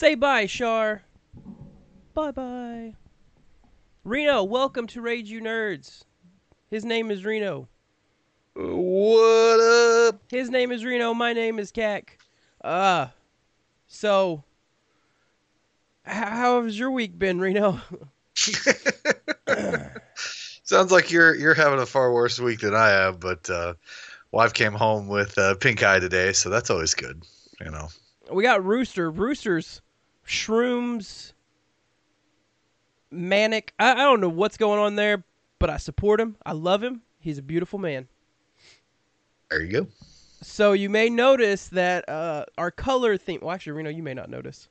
Say bye, Shar. Bye bye. Reno, welcome to Rage You Nerds. His name is Reno. What up? His name is Reno. My name is Cac. Uh, so, h- how has your week been, Reno? Sounds like you're you're having a far worse week than I have, but uh, wife came home with uh, pink eye today, so that's always good. You know. we got Rooster. Rooster's shrooms, manic. I, I don't know what's going on there, but I support him. I love him. He's a beautiful man. There you go. So you may notice that uh, our color theme. Well, actually, Reno, you may not notice.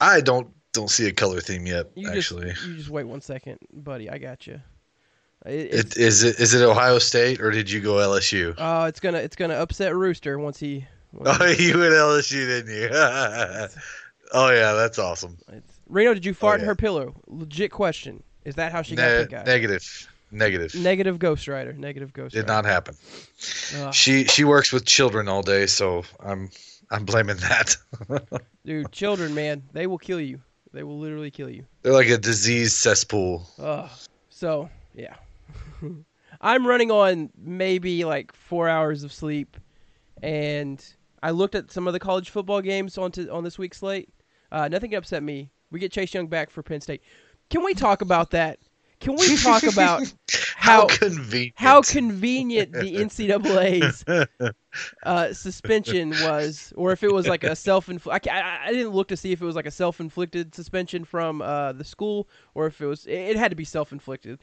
I don't don't see a color theme yet. You actually, just you just wait one second, buddy. I got you. It, it, is it is it Ohio State or did you go LSU? uh, it's gonna it's gonna upset Rooster once he. Once Oh, he- you went LSU, didn't you? oh yeah, that's awesome. it's, Reno, did you oh, fart in yeah. her pillow? Legit question. Is that how she got Ne- eye? negative, negative. Negative Ghost Rider. Negative Ghost Did Rider. not happen. Ugh. She she works with children all day, so I'm I'm blaming that. Dude, children, man, they will kill you. They will literally kill you. They're like a disease cesspool. Ugh. So, yeah. I'm running on maybe like four hours of sleep, and I looked at some of the college football games on to, on this week's slate. Uh, nothing can upset me. We get Chase Young back for Penn State. Can we talk about that? Can we talk about How, how convenient. how convenient the NCAA's uh, suspension was, or if it was like a self inflicted. I, I didn't look to see if it was like a self inflicted suspension from uh, the school, or if it was. It, it had to be self inflicted.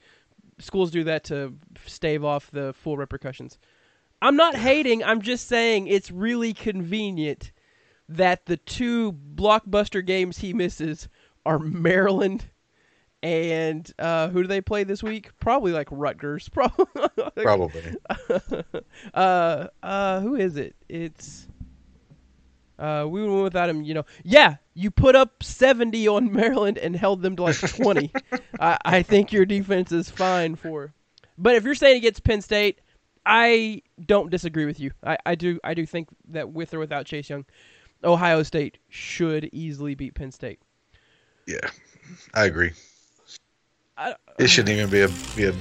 Schools do that to stave off the full repercussions. I'm not hating. I'm just saying it's really convenient that the two blockbuster games he misses are Maryland and uh, who do they play this week? Probably like Rutgers. Probably. Probably. uh, uh, who is it? It's. Uh, we went without him, you know. Yeah, you put up 70 on Maryland and held them to like 20. I, I think your defense is fine for. But if you're saying against Penn State, I don't disagree with you. I, I do I do think that with or without Chase Young, Ohio State should easily beat Penn State. Yeah, I agree. I, It shouldn't even be a be a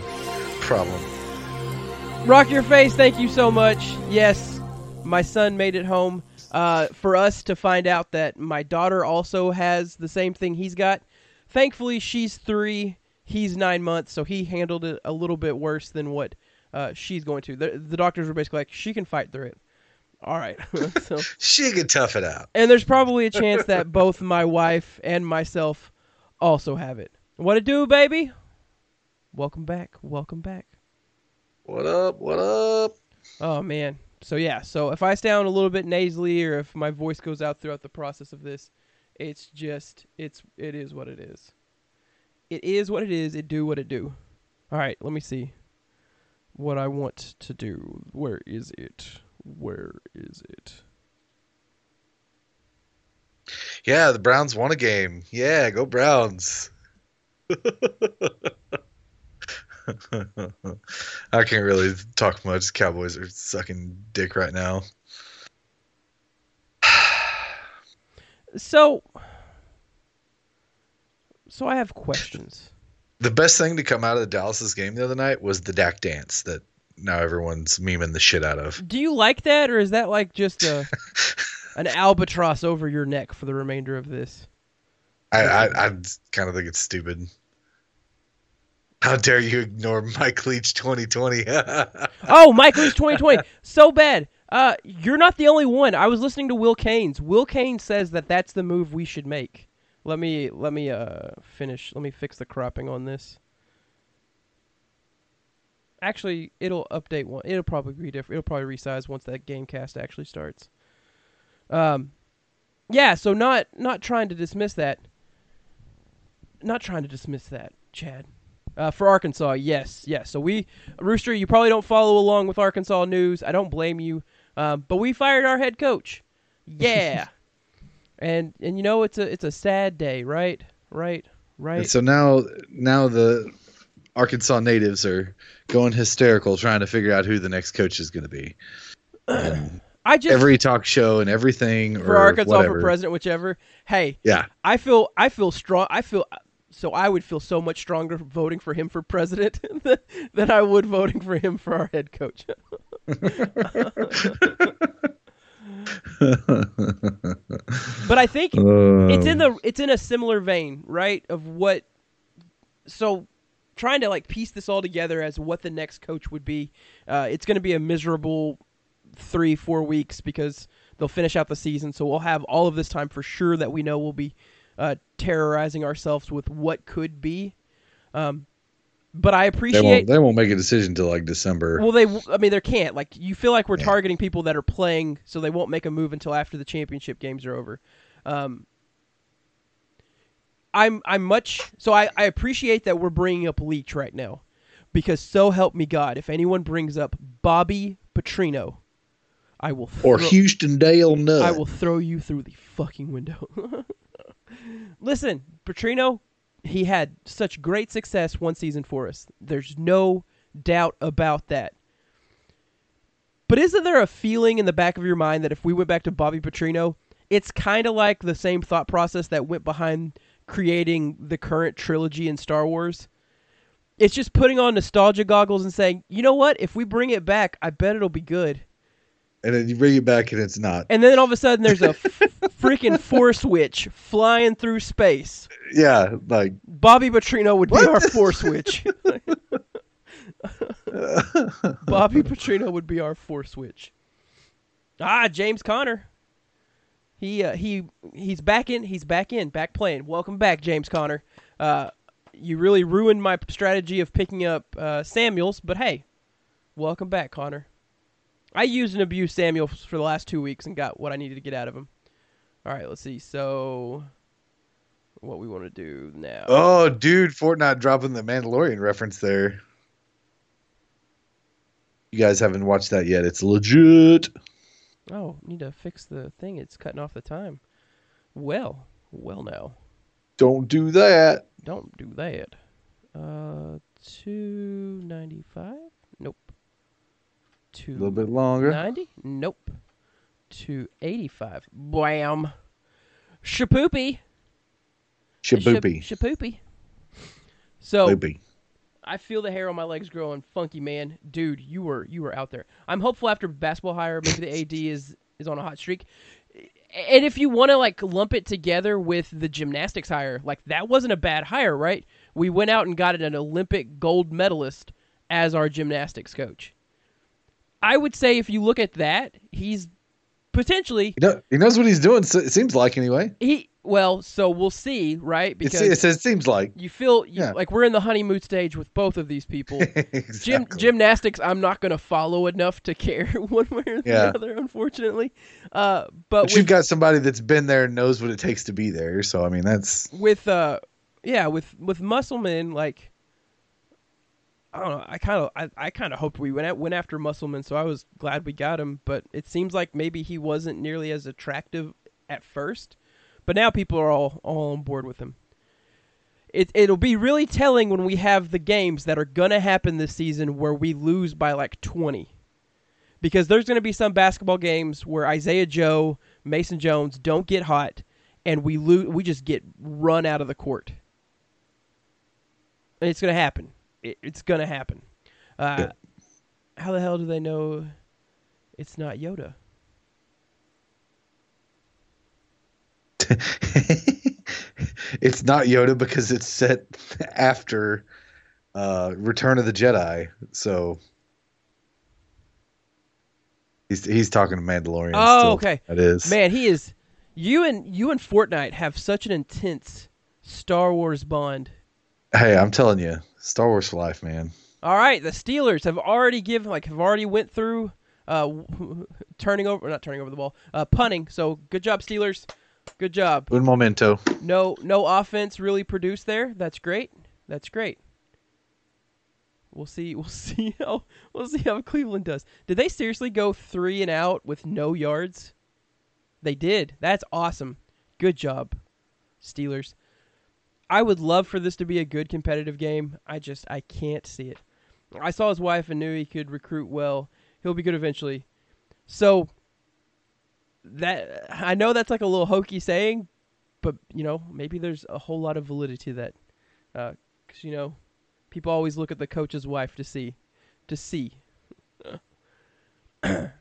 problem. Rock your face, thank you so much. Yes, my son made it home. Uh, for us to find out that my daughter also has the same thing he's got. Thankfully, she's three, he's nine months, so he handled it a little bit worse than what uh, she's going to. The, the doctors were basically like, she can fight through it. All right. so, She could tough it out. and there's probably a chance that both my wife and myself also have it. What it do, baby? Welcome back. Welcome back. What up? What up? Oh man. So yeah, so if I sound a little bit nasally or if my voice goes out throughout the process of this, it's just it's it is what it is. It is what it is, it do what it do. All right, let me see what I want to do. Where is it? Where is it? Yeah, the Browns won a game. Yeah, go Browns. I can't really talk much. Cowboys are sucking dick right now. So So I have questions. The best thing to come out of the Dallas's game the other night was the Dak dance that now everyone's memeing the shit out of. Do you like that or is that like just a an albatross over your neck for the remainder of this? I, I, I kind of think it's stupid. How dare you ignore Mike Leach 2020? Oh, Mike Leach 2020. so bad. Uh, you're not the only one. I was listening to Will Cain. Will Cain says that that's the move we should make. Let me let me uh finish. Let me fix the cropping on this. Actually, it'll update one. It'll probably be different. It'll probably resize once that game cast actually starts. Um, yeah. So not not trying to dismiss that. Not trying to dismiss that, Chad. Uh, for Arkansas, yes, yes. So we, Rooster, you probably don't follow along with Arkansas news. I don't blame you, um, but we fired our head coach. Yeah, and and you know it's a it's a sad day, right? Right? Right? And so now, now the Arkansas natives are going hysterical trying to figure out who the next coach is going to be. And I just every talk show and everything for or Arkansas whatever. for president, whichever. Hey, Yeah, I feel I feel strong. I feel so I would feel so much stronger voting for him for president than, than I would voting for him for our head coach. but I think uh. it's in the it's in a similar vein, right? Of what so trying to like piece this all together as what the next coach would be. Uh, it's going to be a miserable three four weeks because they'll finish out the season. So we'll have all of this time for sure that we know we'll be uh, terrorizing ourselves with what could be. Um, but I they appreciate. won't. They won't make a decision till like December. Well, they. I mean, they can't. Like, you feel like we're Yeah. targeting people that are playing, so they won't make a move until after the championship games are over. Um, I'm. I'm much. So I. I appreciate that we're bringing up Leach right now, because so help me God, if anyone brings up Bobby Petrino, I will. or Houston Dale Nutt. I will throw you through the fucking window. Listen, Petrino, he had such great success one season for us. There's no doubt about that. But isn't there a feeling in the back of your mind that if we went back to Bobby Petrino, it's kind of like the same thought process that went behind creating the current trilogy in Star Wars? It's just putting on nostalgia goggles and saying, you know what? If we bring it back, I bet it'll be good. and then you bring it back and it's not. And then all of a sudden, there's a f- freaking force witch flying through space. Yeah, like Bobby Petrino would be our force witch. Bobby Petrino would be our force witch. Ah, James Conner. He uh, he he's back in. He's back in. Back playing. Welcome back, James Conner. Uh, you really ruined my strategy of picking up uh, Samuels, but hey, welcome back, Connor. I used and abused Samuels for the last two weeks and got what I needed to get out of him. All right, let's see. So, what we want to do now? oh, dude, Fortnite dropping the Mandalorian reference there. You guys haven't watched that yet. It's legit. Oh, need to fix the thing. It's cutting off the time. Well, well now. Don't do that. Don't do that. Uh, two ninety five. Nope. Two. A little bit longer. ninety. Nope. Two eighty five. Blam. Shapoopy. Shaboopy. Shap- Shapoopy. So Loopy. I feel the hair on my legs growing. Funky man, dude, you were you were out there. I'm hopeful after basketball hire, maybe the AD is is on a hot streak. And if you want to like lump it together with the gymnastics hire, like that wasn't a bad hire, right? We went out and got an Olympic gold medalist as our gymnastics coach. I would say if you look at that, he's potentially he knows what he's doing. so- It seems like anyway. he well, so we'll see, right? Because it, it seems like. you feel you, Yeah. like we're in the honeymoon stage with both of these people. Gym, gymnastics, I'm not going to follow enough to care one way or the Yeah. other, unfortunately. Uh, but But with, you've got somebody that's been there and knows what it takes to be there. So I mean, that's with uh, yeah, with with Musselman, like I don't know, I kind of I, I kind of hoped we went at, went after Musselman, so I was glad we got him. But it seems like maybe he wasn't nearly as attractive at first, but now people are all all on board with him. It it'll be really telling when we have the games that are gonna happen this season where we lose by like twenty. Because there's going to be some basketball games where Isaiah Joe, Mason Jones don't get hot, and we lose. We just get run out of the court. And it's going to happen. It, it's going to happen. Uh, Yeah. How the hell do they know it's not Yoda? it's not Yoda because it's set after uh, Return of the Jedi. So he's he's talking to Mandalorian. Oh, still. okay. That is Man, he is. You and you and Fortnite have such an intense Star Wars bond. Hey, I'm telling you, Star Wars for life, man. All right, the Steelers have already given like have already went through uh, turning over, not turning over the ball, uh, punting. So good job, Steelers. Good job. Un momento. No, no offense really produced there. That's great. That's great. We'll see. We'll see how we'll see how Cleveland does. Did they seriously go three and out with no yards? They did. That's awesome. Good job, Steelers. I would love for this to be a good competitive game. I just I can't see it. I saw his wife and knew he could recruit well. He'll be good eventually. So, that I know that's like a little hokey saying, but you know maybe there's a whole lot of validity to that, uh, because you know people always look at the coach's wife to see, to see. and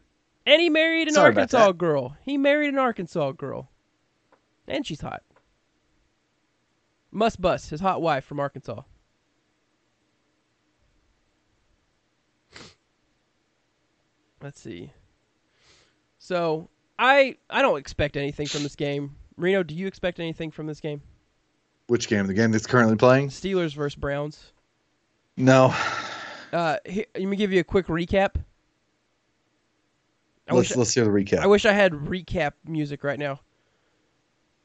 he married an Sorry Arkansas girl. He married an Arkansas girl, and she's hot. Must bust his hot wife from Arkansas. Let's see. So I I don't expect anything from this game. Reno, do you expect anything from this game? Which game? The game that's currently playing? Steelers versus Browns. No. Uh, here, let me give you a quick recap. I let's wish, let's hear the recap. I wish I had recap music right now.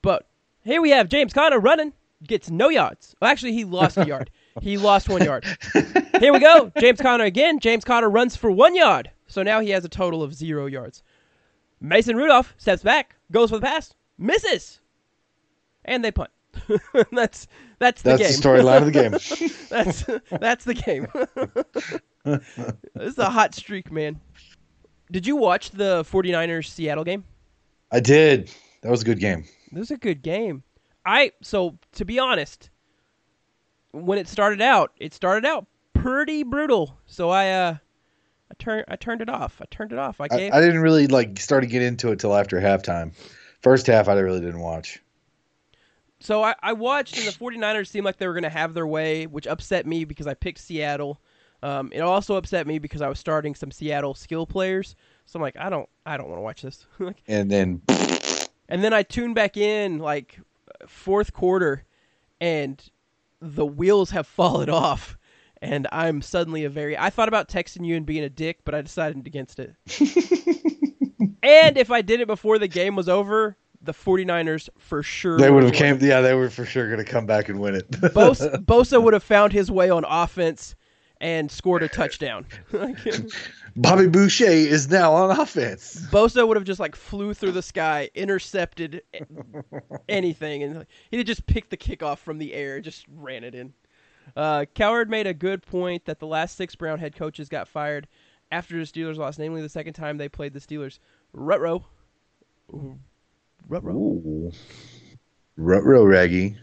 But here we have James Conner running, gets no yards. Well, actually, he lost a yard. He lost one yard. Here we go. James Conner again. James Conner runs for one yard. So now he has a total of zero yards. Mason Rudolph steps back, goes for the pass, misses, and they punt. that's that's the that's game. the storyline of the game. that's that's the game. this is a hot streak, man. Did you watch the 49ers Seattle game? I did. That was a good game. This was a good game. I so to be honest, when it started out, it started out pretty brutal. So I uh I turned I turned it off. I turned it off. I I, gave I didn't really like start to get into it till after halftime. First half, I really didn't watch. So I, I watched, and the 49ers seemed like they were going to have their way, which upset me because I picked Seattle. Um, it also upset me because I was starting some Seattle skill players. So I'm like, I don't, I don't want to watch this. And then and then I tuned back in like fourth quarter, and the wheels have fallen off, and I'm suddenly a very. I thought about texting you and being a dick, but I decided against it. and if I did it before the game was over, the 49ers for sure they would have came. Yeah, they were for sure going to come back and win it. Bosa, Bosa would have found his way on offense and scored a touchdown. Bobby Boucher is now on offense. Bosa would have just like flew through the sky, intercepted anything, and he'd have just picked the kickoff from the air, just ran it in. Uh, Coward made a good point that the last six Brown head coaches got fired after the Steelers lost, namely the second time they played the Steelers. Rutro. Rutro. Ooh. Rutro Raggy.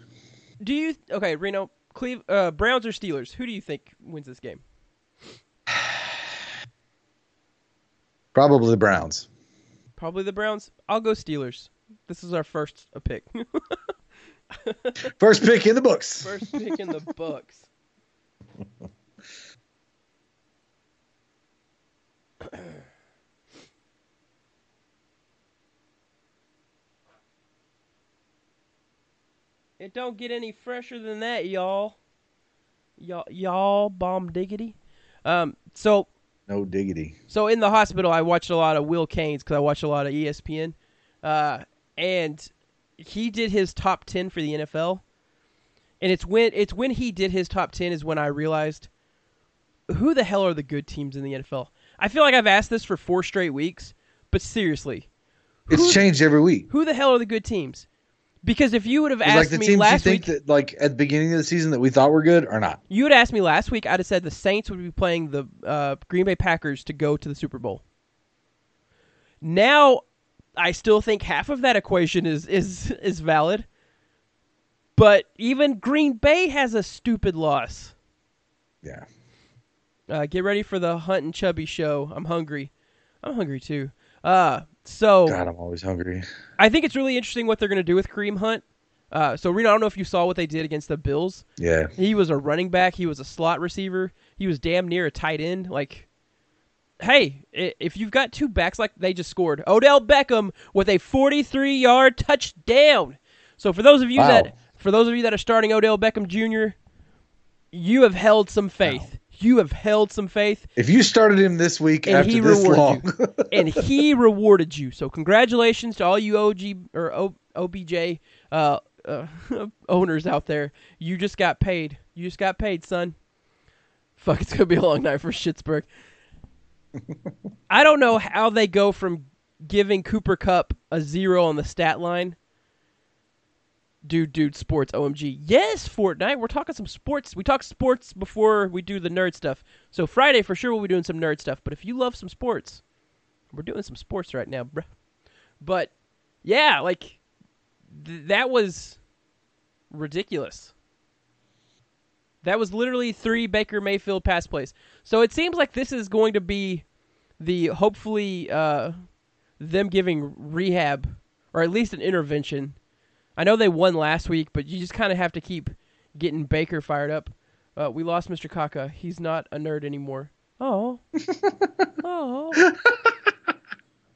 Do you okay, Reno? Cleve, uh, Browns or Steelers? Who do you think wins this game? Probably the Browns. Probably the Browns. I'll go Steelers. This is our first pick. First pick in the books. first pick in the books. It don't get any fresher than that, y'all. Y'all, y'all, bomb diggity. Um, so No diggity. so in the hospital, I watched a lot of Will Cain's because I watched a lot of ESPN, uh, and he did his top ten for the NFL. And it's when it's when he did his top ten is when I realized who the hell are the good teams in the NFL. I feel like I've asked this for four straight weeks, but seriously, It's changed every week. who the hell are the good teams? Because if you would have asked like the me teams you last think week, that, like at the beginning of the season, that we thought were good, or not. you would ask me last week, I'd have said the Saints would be playing the uh, Green Bay Packers to go to the Super Bowl. Now, I still think half of that equation is is is valid, but even Green Bay has a stupid loss. Yeah. Uh, get ready for the Hunt and Chubby show. I'm hungry. I'm hungry too. Uh, so God, I'm always hungry. I think it's really interesting what they're going to do with Kareem Hunt. Uh, so Reno, I don't know if you saw what they did against the Bills. Yeah. He was a running back. He was a slot receiver. He was damn near a tight end. Like, hey, if you've got two backs like they just scored, Odell Beckham with a 43-yard touchdown. So for those of you Wow. that for those of you that are starting Odell Beckham Jr., you have held some faith. You have held some faith, If you started him this week and after he this long, and he rewarded you. So congratulations to all you OG or o, OBJ uh, uh, owners out there. You just got paid. You just got paid, son. Fuck, it's gonna be a long night for Schittsburg. I don't know how they go from giving Cooper Kupp a zero on the stat line. Dude, dude, sports, OMG. Yes, Fortnite. We're talking some sports. We talk sports before we do the nerd stuff. So Friday for sure we'll be doing some nerd stuff. But if you love some sports, we're doing some sports right now, bruh. But yeah, like th- that was ridiculous. That was literally three Baker Mayfield pass plays. So it seems like this is going to be the hopefully uh, them giving rehab or at least an intervention. I know they won last week, but you just kind of have to keep getting Baker fired up. Uh, we lost Mr. Kaka. He's not a nerd anymore. Oh, oh,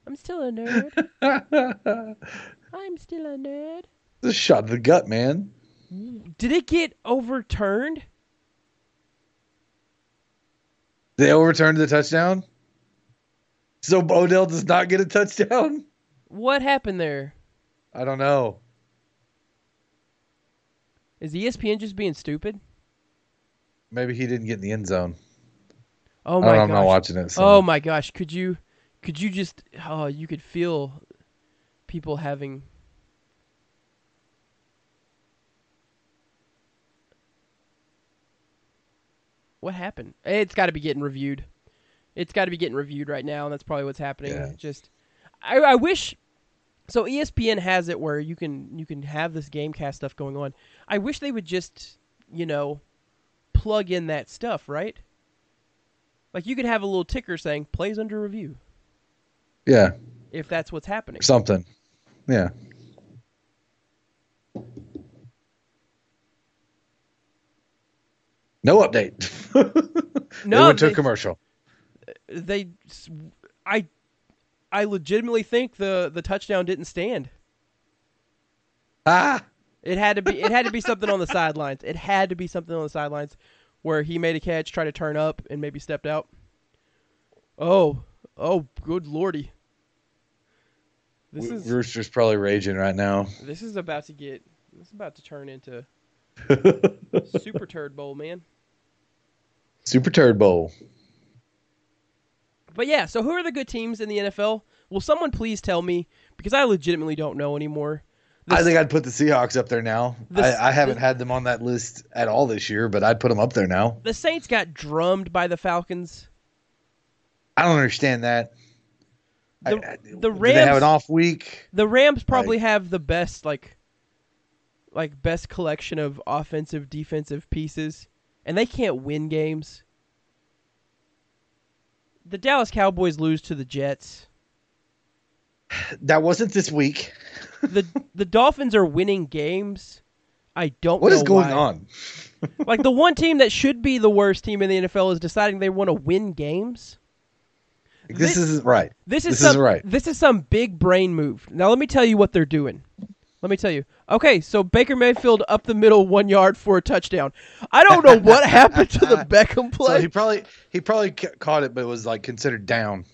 I'm still a nerd. I'm still a nerd. This shot in the gut, man. Did it get overturned? They overturned the touchdown. So Odell does not get a touchdown. What happened there? I don't know. Is ESPN just being stupid? Maybe he didn't get in the end zone. Oh my I'm not watching it. So. Oh my gosh, could you could you just oh, you could feel people having What happened? It's got to be getting reviewed. It's got to be getting reviewed right now, and that's probably what's happening. Yeah. Just, I, I wish. So ESPN has it where you can you can have this GameCast stuff going on. I wish they would just, you know, plug in that stuff, right? Like you could have a little ticker saying "plays under review" yeah, if that's what's happening. something. Yeah. No update. No, they went to they- a commercial. they I I legitimately think the the touchdown didn't stand. Ah, It had to be it had to be something on the sidelines. It had to be something on the sidelines where he made a catch, tried to turn up and maybe stepped out. Oh, oh good lordy. This is Rooster's probably raging right now. this is about to get this is about to turn into Super Turd Bowl, man. Super Turd Bowl. But yeah, so who are the good teams in the NFL? Will someone please tell me because I legitimately don't know anymore. The I think I'd put the Seahawks up there now. The- I, I haven't had them on that list at all this year, but I'd put them up there now. the Saints got drummed by the Falcons. I don't understand that. The, I- the do They have Rams an off week. the Rams probably have the best like like best collection of offensive defensive pieces and they can't win games. The Dallas Cowboys lose to the Jets. That wasn't this week. The the Dolphins are winning games. I don't What is going why. on? like the one team that should be the worst team in the NFL is deciding they want to win games. This, This- isn't right. This is This some, isn't right. This is some big brain move. Now let me tell you what they're doing. Let me tell you. Okay, so Baker Mayfield up the middle, one yard for a touchdown. I don't know what happened to the Beckham So play. he probably he probably ca- caught it, but it was like considered down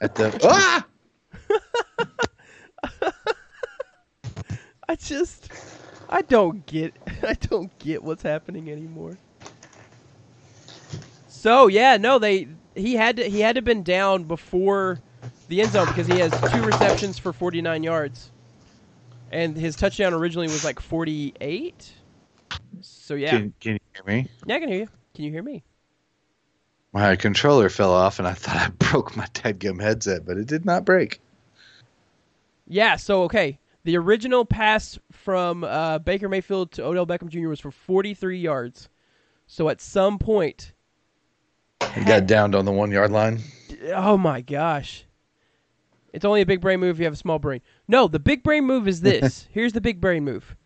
at the. ah! I just, I don't get, I don't get what's happening anymore. So yeah, no, they he had to he had to been down before the end zone because he has two receptions for 49 yards, and his touchdown originally was like 48. So yeah, Can, can you hear me? yeah, I can hear you. Can you hear me? My controller fell off, and I thought I broke my Tedgum headset, but it did not break. Yeah. So okay, the original pass from uh, Baker Mayfield to Odell Beckham Jr. was for 43 yards. So at some point, he got downed on the one yard line. Oh my gosh. It's only a big brain move if you have a small brain. No, the big brain move is this. Here's the big brain move.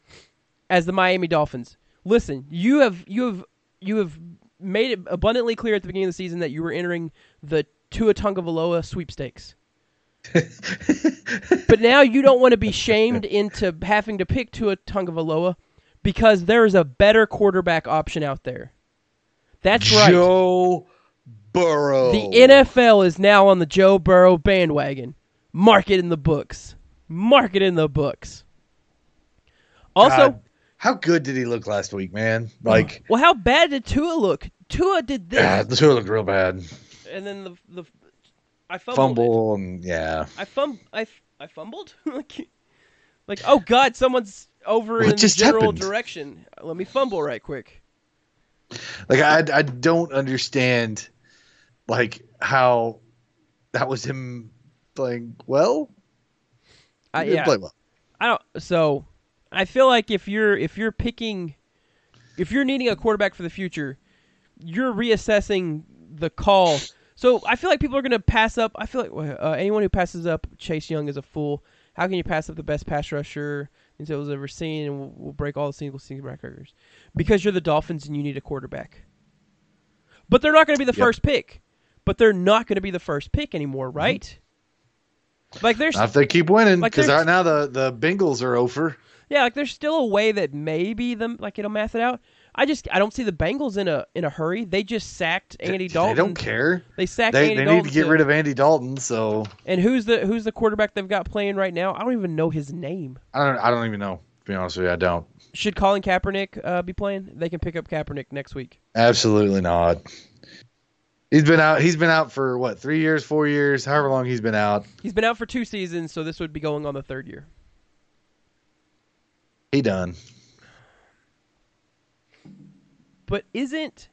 As the Miami Dolphins. Listen, you have you have you have made it abundantly clear at the beginning of the season that you were entering the Tua Tagovailoa sweepstakes. but now you don't want to be shamed into having to pick Tua Tagovailoa because there is a better quarterback option out there. That's right. Joe Burrow. The NFL is now on the Joe Burrow bandwagon. Mark it in the books. Mark it in the books. Also, God, how good did he look last week, man? Like, well, how bad did Tua look? Tua did this, ah, the two looked real bad. and then the the I fumbled. Fumble and yeah. I fum I, I fumbled. like, like oh god, someone's over What in the general happened? direction. Let me fumble right quick. Like I I don't understand like how that was him playing well. I, yeah, well. I don't. So I feel like if you're if you're picking, if you're needing a quarterback for the future, you're reassessing the call. So I feel like people are going to pass up. I feel like uh, anyone who passes up Chase Young is a fool. How can you pass up the best pass rusher Antilles ever seen and will, will break all the single season records? Because you're the Dolphins and you need a quarterback. But they're not going to be the Yep. first pick. But they're not going to be the first pick anymore, right? Like there's Not if they keep winning, because there's- right now the the Bengals are over. Yeah, like there's still a way that maybe them like it'll math it out. I just I don't see the Bengals in a in a hurry. They just sacked Andy Dalton. They don't care. They sacked They, Andy they Dalton. need to get rid of Andy Dalton. So And who's the who's the quarterback they've got playing right now? I don't even know his name. I don't. I don't even know. To be honest with you, I don't. Should Colin Kaepernick uh, be playing? They can pick up Kaepernick next week. Absolutely not. He's been out. He's been out for what? Three years, four years, however long he's been out. He's been out for two seasons, so this would be going on the third year. He done. But isn't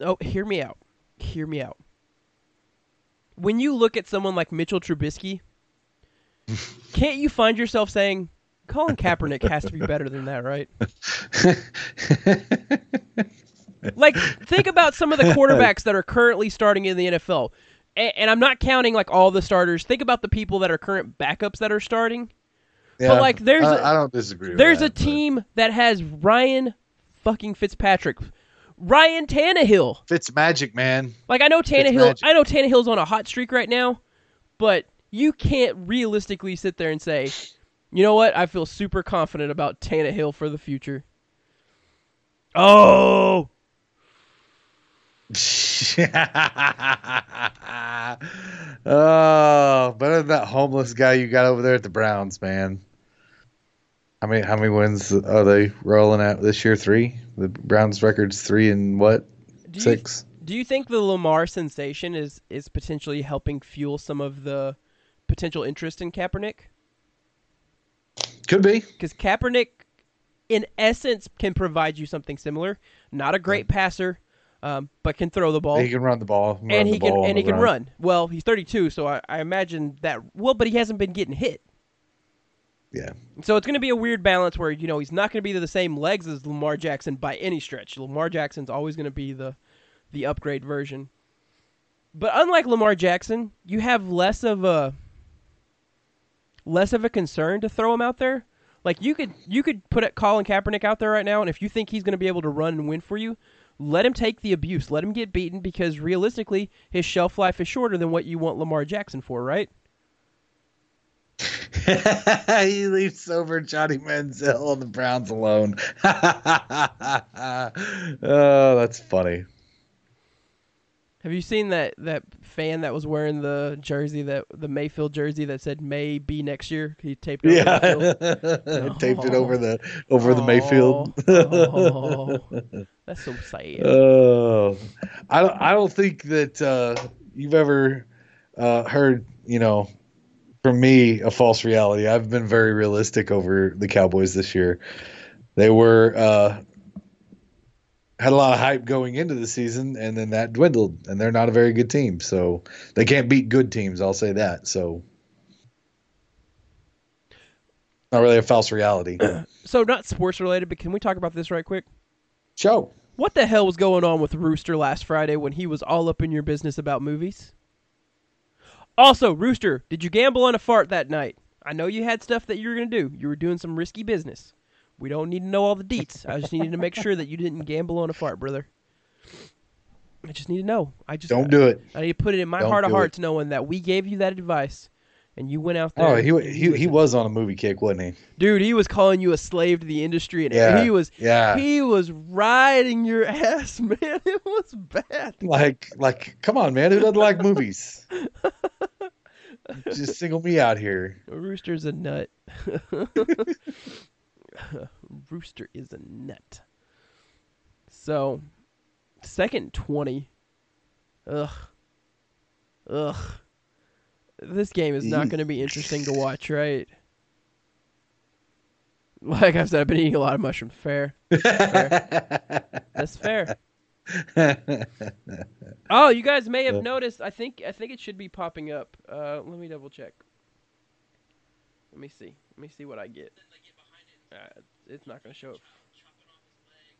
Oh, hear me out. Hear me out. When you look at someone like Mitchell Trubisky, can't you find yourself saying Colin Kaepernick has to be better than that, right? Like, think about some of the quarterbacks that are currently starting in the NFL. And, and I'm not counting like all the starters. Think about the people that are current backups that are starting. Yeah, but like, there's I a- I don't disagree. with There's that, a but team that has Ryan fucking Fitzpatrick, Ryan Tannehill. Fitz magic, man. Like I know Tannehill, magic. I know Tannehill's on a hot streak right now, but you can't realistically sit there and say, you know what? I feel super confident about Tannehill for the future. Oh, oh, better than that homeless guy you got over there at the Browns, man. How many how many wins are they rolling at this year? Three. The Browns' record's three and what? do you, Six. do you think the Lamar sensation is is potentially helping fuel some of the potential interest in Kaepernick? Could be. because Kaepernick, in essence, can provide you something similar. Not a great passer, um, but can throw the ball, He can run the ball. run and he can and he can run. Well, he's 32, so I, I imagine that. Well, but he hasn't been getting hit, Yeah. so it's going to be a weird balance where you know he's not going to be the same legs as Lamar Jackson by any stretch. Lamar Jackson's always going to be the the upgrade version. But unlike Lamar Jackson, you have less of a less of a concern to throw him out there. Like you could you could put Colin Kaepernick out there right now, and if you think he's going to be able to run and win for you, let him take the abuse, let him get beaten because realistically, his shelf life is shorter than what you want Lamar Jackson for, right? he leaves over Johnny Manziel on the Browns alone. oh, that's funny. Have you seen that that fan that was wearing the jersey that the Mayfield jersey that said May be next year? He taped it. over the Yeah, taped it over the over the Mayfield. Oh, that's so sad. Oh, I don't. I don't think that uh, you've ever uh, heard. You know, from me, a false reality. I've been very realistic over the Cowboys this year. They were uh, had a lot of hype going into the season, and then that dwindled, and they're not a very good team. So they can't beat good teams. I'll say that. So. Not really a false reality. So not sports related, but can we talk about this right quick? Show. What the hell was going on with Rooster last Friday when he was all up in your business about movies? Also, Rooster, did you gamble on a fart that night? I know you had stuff that you were going to do. You were doing some risky business. We don't need to know all the deets. I just needed to make sure that you didn't gamble on a fart, brother. I just need to know. I just Don't do it. I need to put it in my Don't heart of hearts knowing that we gave you that advice and you went out there. Oh, he he he was on a movie kick, wasn't he? Dude, he was calling you a slave to the industry and Yeah, he was yeah. he was riding your ass, man. It was bad. Like, like, come on, man. Who doesn't like movies? Just single me out here. Rooster's a nut. Rooster is a nut. So, second 20. Ugh. Ugh. This game is not going to be interesting to watch, right? Like I've said, I've been eating a lot of mushrooms. Fair. fair. That's fair. Oh, you guys may have noticed. I think I think it should be popping up. Uh, let me double check. Let me see. Let me see what I get. Uh, it's not gonna show up.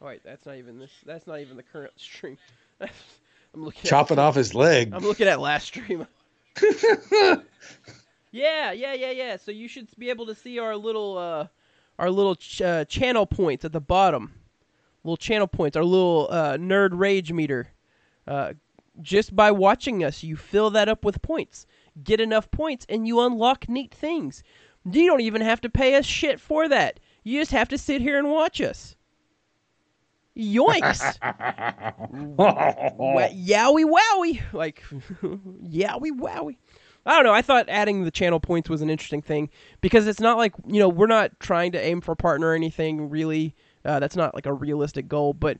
Oh wait, that's not even this. That's not even the current stream. I'm looking. Chopping at, off his leg. I'm looking at last stream. yeah, yeah, yeah, yeah. So you should be able to see our little, uh, our little ch- uh, channel points at the bottom. Little channel points. Our little uh, nerd rage meter. Uh, just by watching us, you fill that up with points. Get enough points, and you unlock neat things. You don't even have to pay us shit for that. You just have to sit here and watch us. Yoinks! Wa- yowie wowie! Like, yowie wowie. I don't know. I thought adding the channel points was an interesting thing because it's not like, you know, we're not trying to aim for a partner or anything really. Uh, that's not like a realistic goal, but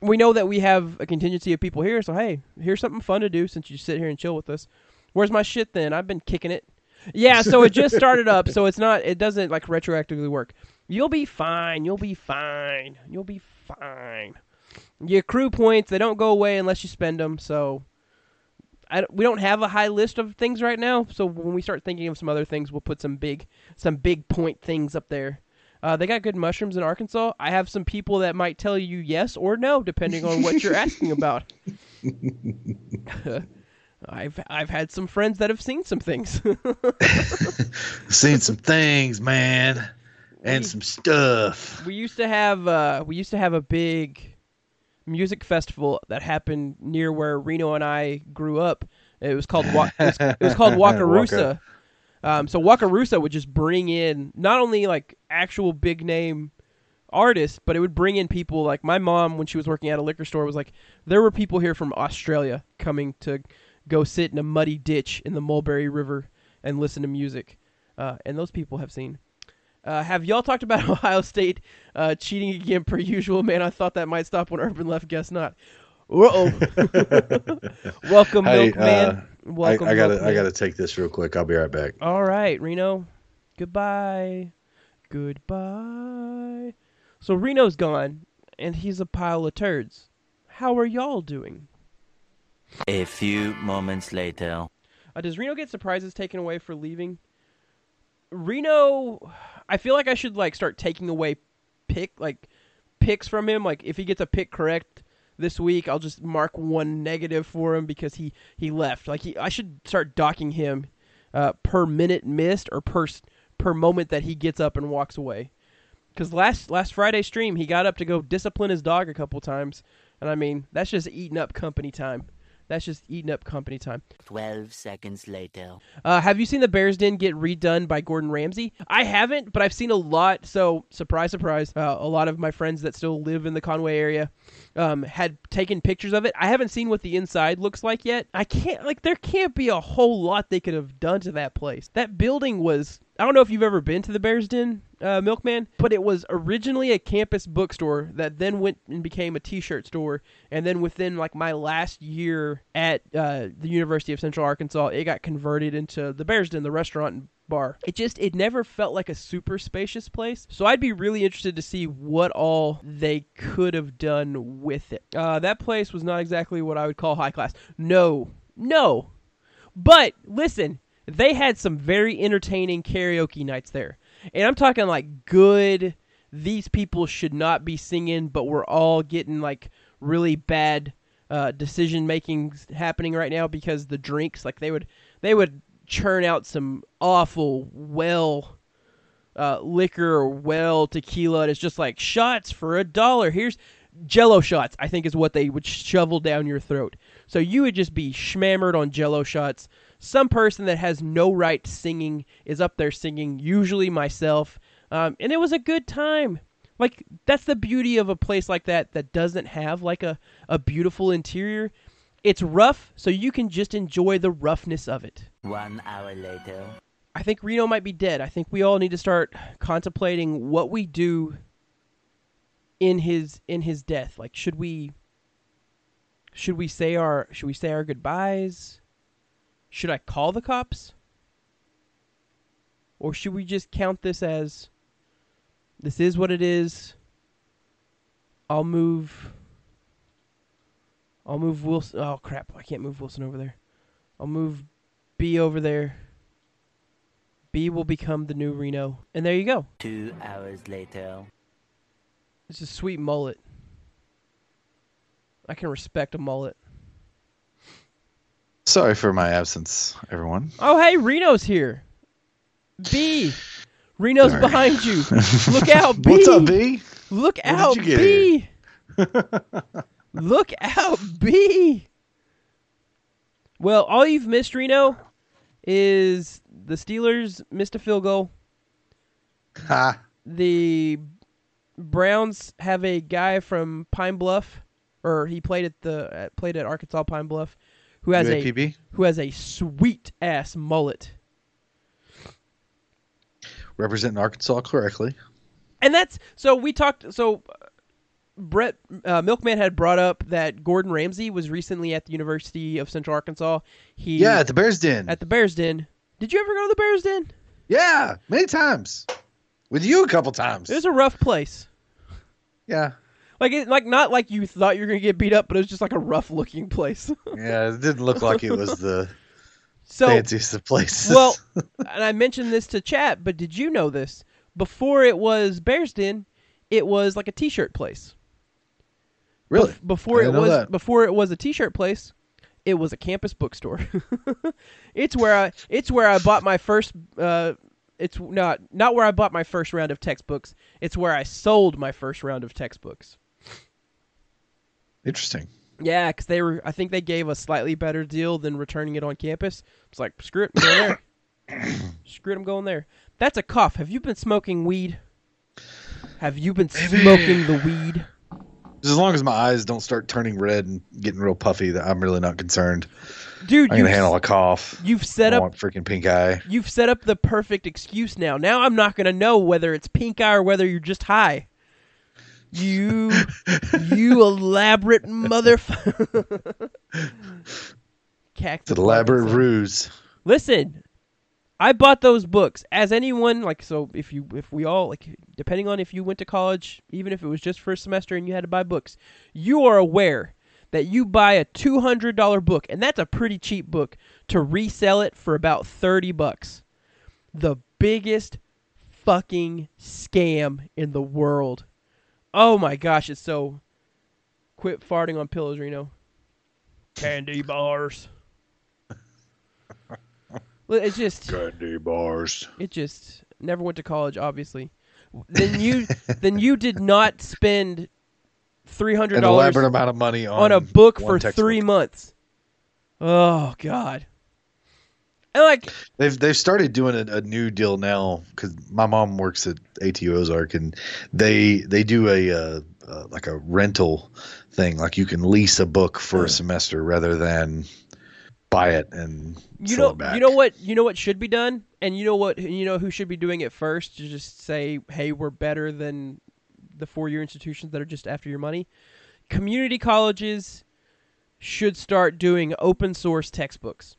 we know that we have a contingency of people here. So, hey, here's something fun to do since you sit here and chill with us. Where's my shit then? I've been kicking it. Yeah, so it just started up, so it's not, it doesn't like retroactively work. You'll be fine. You'll be fine. You'll be fine. Your crew points, they don't go away unless you spend them, so. I, we don't have a high list of things right now, so when we start thinking of some other things, we'll put some big, some big point things up there. Uh, they got good mushrooms in Arkansas. I have some people that might tell you yes or no, depending on what you're asking about. I've I've had some friends that have seen some things. Seen some things, man, and We- some stuff. we used to have uh, we used to have a big music festival that happened near where Reno and I grew up. It was called Wa- it, was, it was called Wakarusa. Um, so Wakarusa would just bring in not only like actual big name artists, but it would bring in people like my mom when she was working at a liquor store was like there were people here from Australia coming to go sit in a muddy ditch in the Mulberry River and listen to music, uh, and those people have seen. Uh, have y'all talked about Ohio State uh, cheating again per usual? Man, I thought that might stop when Urban left. Guess not. Uh-oh. Welcome, Hey, Milkman. uh, Welcome, I gotta, I gotta take this real quick. I'll be right back. All right, Reno. Goodbye. Goodbye. So Reno's gone, and he's a pile of turds. How are y'all doing? A few moments later. Uh, does Reno get surprises taken away for leaving? Reno, I feel like I should like start taking away pick like picks from him. Like if he gets a pick correct this week, I'll just mark one negative for him because he he left. Like he, I should start docking him uh, per minute missed or per per moment that he gets up and walks away. Because last last Friday stream, he got up to go discipline his dog a couple times, and I mean that's just eating up company time. That's just eating up company time. 12 seconds later. Uh, have you seen the Bears Den get redone by Gordon Ramsay? I haven't, but I've seen a lot. So surprise, surprise, uh, a lot of my friends that still live in the Conway area um, had taken pictures of it. I haven't seen what the inside looks like yet. I can't like there can't be a whole lot they could have done to that place. That building was. I don't know if you've ever been to the Bears Den, uh, Milkman, but it was originally a campus bookstore that then went and became a T-shirt store, and then within like my last year at uh, the University of Central Arkansas, it got converted into the Bears Den, the restaurant and bar. It just it never felt like a super spacious place. So I'd be really interested to see what all they could have done with it. Uh, that place was not exactly what I would call high class. No, no. But listen, they had some very entertaining karaoke nights there. And I'm talking like good these people should not be singing, but we're all getting like really bad uh, decision making happening right now because the drinks like they would they would churn out some awful well uh, liquor or well tequila and it's just like shots for a dollar here's jello shots i think is what they would shovel down your throat so you would just be schmammered on jello shots some person that has no right singing is up there singing usually myself um, and it was a good time like that's the beauty of a place like that that doesn't have like a, a beautiful interior it's rough so you can just enjoy the roughness of it One hour later. I think Reno might be dead. I think we all need to start contemplating what we do in his in his death. Like should we should we say our should we say our goodbyes? Should I call the cops? Or should we just count this as this is what it is? I'll move I'll move Wilson. Oh crap, I can't move Wilson over there. I'll move B over there. B will become the new Reno, and there you go. Two hours later. It's a sweet mullet. I can respect a mullet. Sorry for my absence, everyone. Oh, hey, Reno's here. B, Reno's behind you. Look out, B. What's up, B? Look did out, B. Look out, B. Well, all you've missed, Reno, is the Steelers missed a field goal. Ha. The Browns have a guy from Pine Bluff, or he played at the played at Arkansas Pine Bluff, who has a who has a sweet ass mullet. Representing Arkansas correctly. And that's so we talked. So uh, Brett uh, Milkman had brought up that Gordon Ramsay was recently at the University of Central Arkansas. He Yeah, at the Bears Den. at the Bears Den. Did you ever go to the Bears Den? yeah, many times. With you a couple times. It was a rough place. yeah. Like it, like not like you thought you were gonna get beat up, but it was just like a rough looking place. Yeah, it didn't look like it was the so fanciest of places. well, and I mentioned this to chat, but did you know this? Before it was Bears Den, it was like a T-shirt place. really? Bef- before I it didn't know was that. before it was a t-shirt place, it was a campus bookstore. it's where I it's where I bought my first uh it's not not where I bought my first round of textbooks. It's where I sold my first round of textbooks. Interesting. Yeah, cuz they were I think they gave a slightly better deal than returning it on campus. It's like screw it, I'm going there. screw it, I'm going there. That's a cough. Have you been smoking weed? Have you been smoking the weed? As long as my eyes don't start turning red and getting real puffy, that I'm really not concerned. Dude, I can handle a cough. you've set I up want freaking pink eye. You've set up the perfect excuse now. Now I'm not going to know whether it's pink eye or whether you're just high. You, you elaborate motherfucker. It's an elaborate ruse. Listen, I bought those books. As anyone like, so if you, if we all like, depending on if you went to college, even if it was just first semester and you had to buy books, you are aware that you buy a two hundred dollar book, and that's a pretty cheap book to resell it for about thirty bucks. The biggest fucking scam in the world. Oh my gosh, it's so. Quit farting on pillows, Reno. Candy bars. Well, It's just Candy bars. it just never went to college obviously then you then you did not spend $300 An elaborate amount of money on, on a book for textbook. 3 months oh god and like They've they've started doing a, a new deal now because my mom works at ATU Ozark and they they do a uh, uh, like a rental thing. Like you can lease a book for a semester rather than buy it and you sell know it back. you know what you know what should be done? And you know what you know who should be doing it first to just say hey we're better than the four year institutions that are just after your money. Community colleges should start doing open source textbooks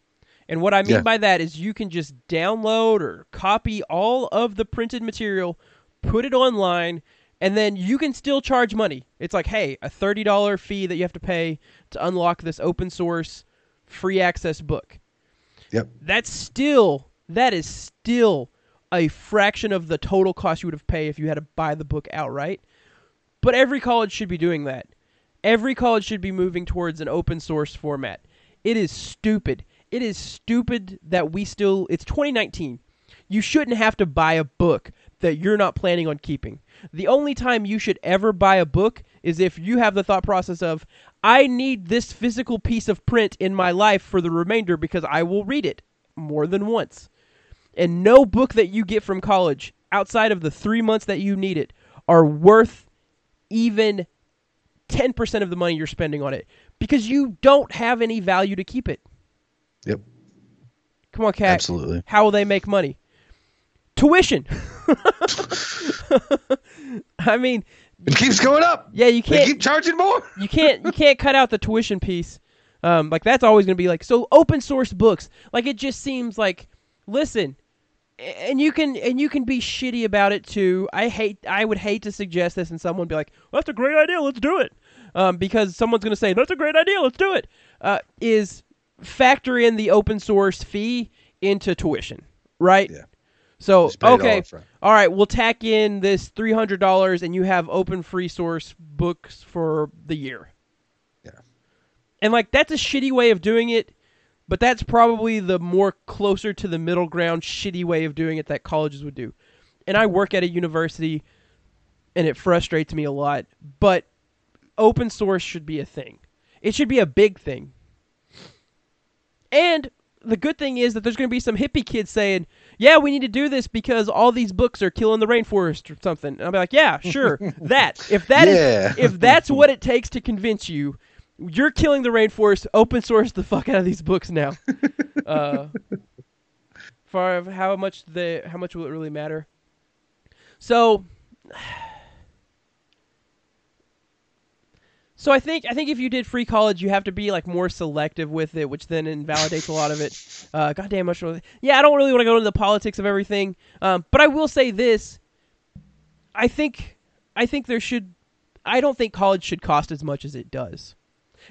and what i mean Yeah. by that is you can just download or copy all of the printed material put it online and then you can still charge money it's like hey a $30 fee that you have to pay to unlock this open source free access book Yep. that's still that is still a fraction of the total cost you would have paid if you had to buy the book outright. But every college should be doing that. Every college should be moving towards an open source format. It is stupid. It is stupid that we still it's 2019. You shouldn't have to buy a book that you're not planning on keeping. The only time you should ever buy a book is if you have the thought process of I need this physical piece of print in my life for the remainder because I will read it more than once. And no book that you get from college outside of the 3 months that you need it are worth even 10% of the money you're spending on it because you don't have any value to keep it. Yep. Come on, Cat. Absolutely. How will they make money? Tuition. I mean, It keeps going up. yeah, you can't keep charging more. you can't you can't cut out the tuition piece. Um, like that's always going to be like so open source books. Like it just seems like listen, and you can and you can be shitty about it too. I hate I would hate to suggest this and someone be like, well, "That's a great idea, let's do it," um, because someone's going to say, "That's a great idea, let's do it." Uh, is factor in the open source fee into tuition, right? Yeah. So it all okay, all right, we'll tack in this three hundred dollars, and you have open free source books for the year. Yeah. And like that's a shitty way of doing it, but that's probably the more closer to the middle ground shitty way of doing it that colleges would do. And I work at a university, and it frustrates me a lot. But open source should be a thing. It should be a big thing. And the good thing is that there's going to be some hippie kids saying, "Yeah, we need to do this because all these books are killing the rainforest or something." And I'll be like, "Yeah, sure, that. If that is, Yeah. if that's what it takes to convince you, you're killing the rainforest. Open source the fuck out of these books now." uh, for how much the how much will it really matter? So. So I think I think if you did free college, you have to be like more selective with it, which then invalidates a lot of it. Uh, goddamn much. Yeah, I don't really want to go into the politics of everything, um, but I will say this: I think I think there should. I don't think college should cost as much as it does,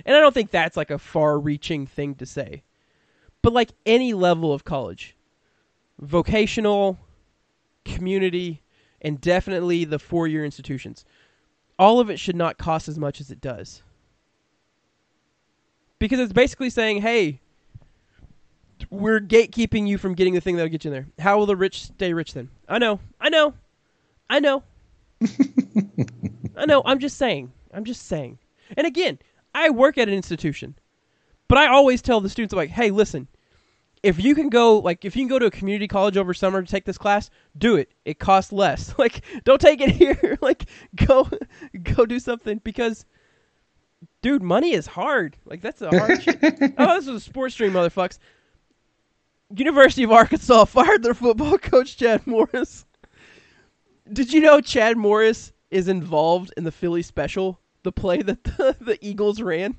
and I don't think that's like a far-reaching thing to say. But like any level of college, vocational, community, and definitely the four-year institutions all of it should not cost as much as it does. Because it's basically saying, hey, we're gatekeeping you from getting the thing that'll get you in there. How will the rich stay rich then? I know. I know. I know. I know. I'm just saying. I'm just saying. And again, I work at an institution. But I always tell the students, like, hey, listen, if you can go like if you can go to a community college over summer to take this class, do it. It costs less. Like don't take it here. like go go do something because dude, money is hard. Like that's a hard shit. Oh, this is a sports stream, motherfucks. University of Arkansas fired their football coach Chad Morris. Did you know Chad Morris is involved in the Philly special, the play that the, the Eagles ran?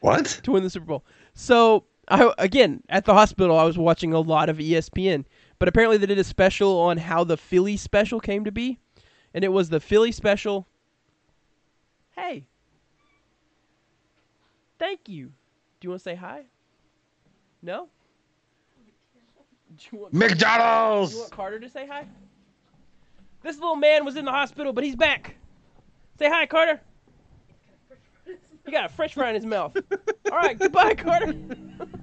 What? to win the Super Bowl. So I again at the hospital I was watching a lot of ESPN, but apparently they did a special on how the Philly special came to be, and it was the Philly special. Hey, thank you. Do you want to say hi? No. Do you want, do McDonald's. you want Carter to say hi? This little man was in the hospital, but he's back. Say hi, Carter. He got a fresh fry in his mouth. All right, goodbye, Carter.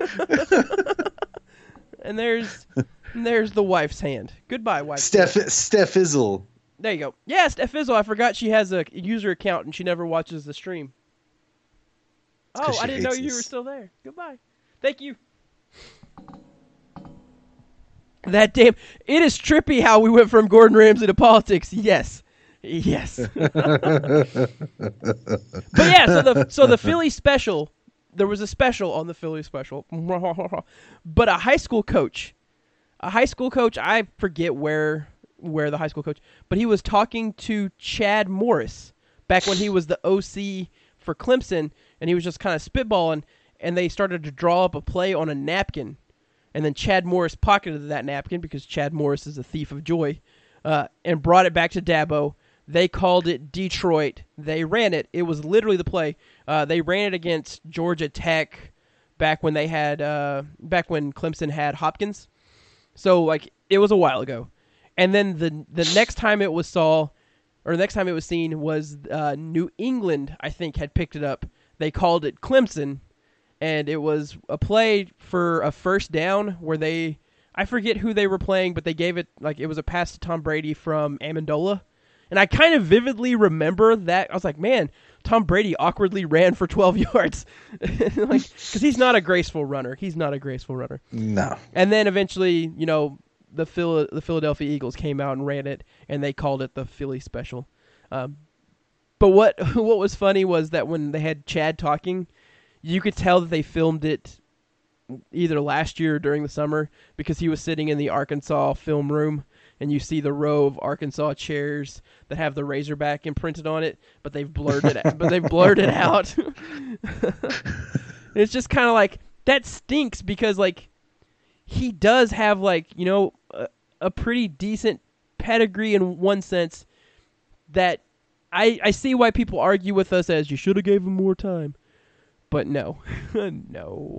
and there's and there's the wife's hand. Goodbye, wife. Steph Steph Izzle. There you go. Yeah, Steph Fizzle. I forgot she has a user account and she never watches the stream. Oh, I didn't know you us. were still there. Goodbye. Thank you. That damn. It is trippy how we went from Gordon Ramsay to politics. Yes. Yes. but yeah, so the so the Philly special, there was a special on the Philly special. but a high school coach, a high school coach, I forget where where the high school coach, but he was talking to Chad Morris back when he was the OC for Clemson, and he was just kind of spitballing, and they started to draw up a play on a napkin, and then Chad Morris pocketed that napkin because Chad Morris is a thief of joy, uh, and brought it back to Dabo. They called it Detroit. They ran it. It was literally the play. Uh, they ran it against Georgia Tech back when they had uh, back when Clemson had Hopkins. So like it was a while ago. And then the the next time it was saw or the next time it was seen was uh, New England, I think, had picked it up. They called it Clemson, and it was a play for a first down where they, I forget who they were playing, but they gave it like it was a pass to Tom Brady from Amendola, and I kind of vividly remember that. I was like, man, Tom Brady awkwardly ran for 12 yards, like because he's not a graceful runner. He's not a graceful runner. No. And then eventually, you know, the Phil- the Philadelphia Eagles came out and ran it, and they called it the Philly Special. Um, but what what was funny was that when they had Chad talking, you could tell that they filmed it either last year or during the summer because he was sitting in the Arkansas film room and you see the row of Arkansas chairs that have the Razorback imprinted on it, but they've blurred it but they've blurred it out. it's just kind of like that stinks because like he does have like, you know, a, a pretty decent pedigree in one sense that I I see why people argue with us as you should have gave him more time. But no. no.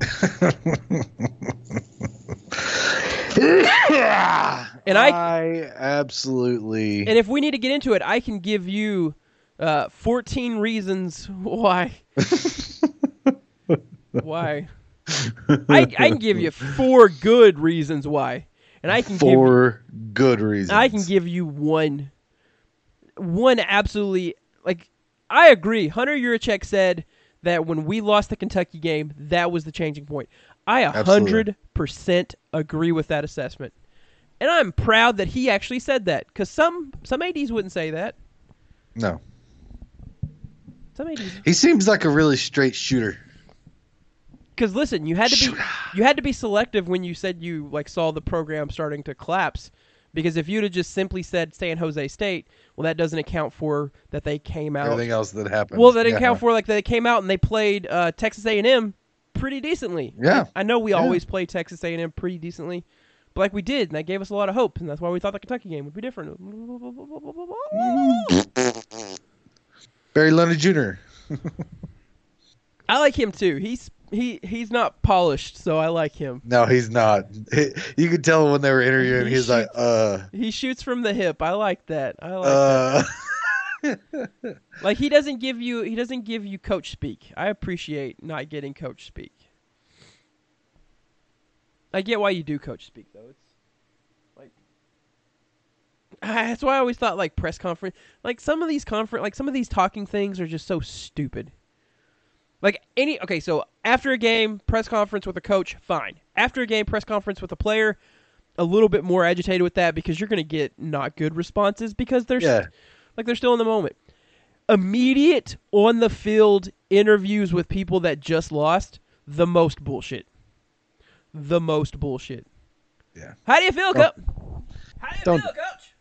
And I- I absolutely And if we need to get into it, I can give you uh, 14 reasons why. why? I, I can give you four good reasons why, and I can give for good reasons. I can give you one, one absolutely like. I agree. Hunter Yurachek said that when we lost the Kentucky game, that was the changing point. I a hundred percent agree with that assessment, and I'm proud that he actually said that because some some ads wouldn't say that. no. Some ads He seems like a really straight shooter. because listen, you had to be you had to be selective when you said you like saw the program starting to collapse. Because if you'd have just simply said San Jose State, well, that doesn't account for that they came out. Everything else that happened. Well, that didn't Yeah. count for like they came out and they played uh, Texas A&M pretty decently. Yeah. I know we Yeah. always play Texas A&M pretty decently, but like we did, and that gave us a lot of hope, and that's why we thought the Kentucky game would be different. Barry Lunney Jr. I like him too. He's he he's not polished, so I like him. No, he's not. You could tell when they were interviewing. He He's like, uh, He shoots from the hip. I like that. I like uh. like he doesn't give you he doesn't give you coach speak. I appreciate not getting coach speak. I get why you do coach speak though. It's like that's why I always thought like press conference like some of these conference like some of these talking things are just so stupid. Like any okay, so after a game press conference with a coach, fine. After a game press conference with a player, a little bit more agitated with that because you're going to get not good responses because they're yeah. Like they're still in the moment. Immediate on the field interviews with people that just lost, the most bullshit. The most bullshit. Yeah. How do you feel, coach? How do you don't- feel, coach?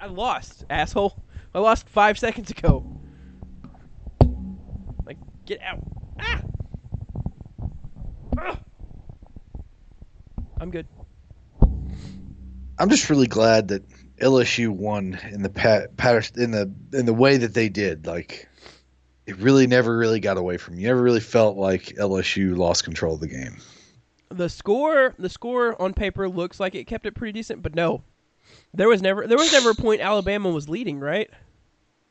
I lost, asshole. I lost five seconds ago. Like, get out. Ah! Ah! I'm good. I'm just really glad that LSU won in the pat, in the in the way that they did. Like, it really never really got away from you. Never really felt like LSU lost control of the game. the score the score on paper looks like it kept it pretty decent, but no. There was never there was never a point Alabama was leading, right?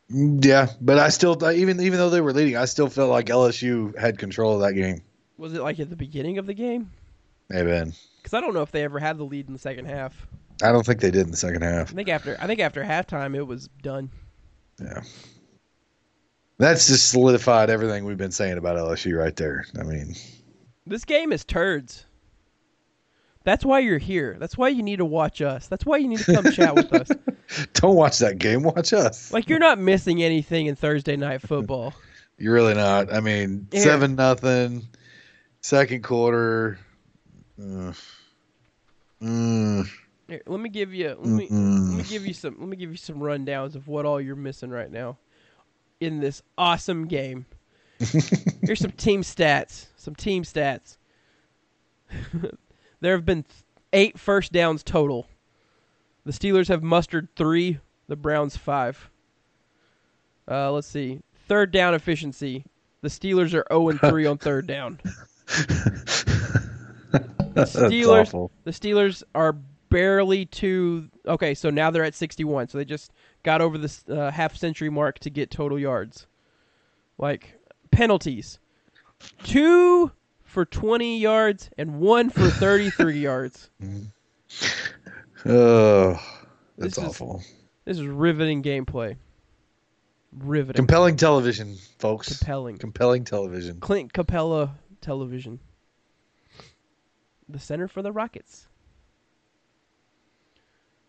Yeah, but I still even even though they were leading, I still felt like LSU had control of that game. Was it like at the beginning of the game? Maybe. Because I don't know if they ever had the lead in the second half. I don't think they did in the second half. I think after I think after halftime it was done. Yeah. That's just solidified everything we've been saying about LSU right there. I mean, This game is turds. That's why you're here. That's why you need to watch us. That's why you need to come chat with us. don't watch that game. Watch us. Like you're not missing anything in Thursday night football. You're really not. I mean, seven nothing, second quarter. Uh, mm, Here, let me give you let me Mm-mm. let me give you some let me give you some rundowns of what all you're missing right now in this awesome game. Here's some team stats. Some team stats. there have been eight first downs total. The Steelers have mustered three. The Browns five. Uh, let's see. Third down efficiency. The Steelers are 0 and 3 on third down. That's Steelers- awful. The Steelers are barely to. Okay, so now they're at 61. So they just got over the uh, half century mark to get total yards. Like penalties, two for 20 yards and one for 33 yards. Oh, This that's is- awful. This is riveting gameplay. Riveting, Compelling television, folks. compelling. Compelling television. Clint Capela Television. The center for the Rockets.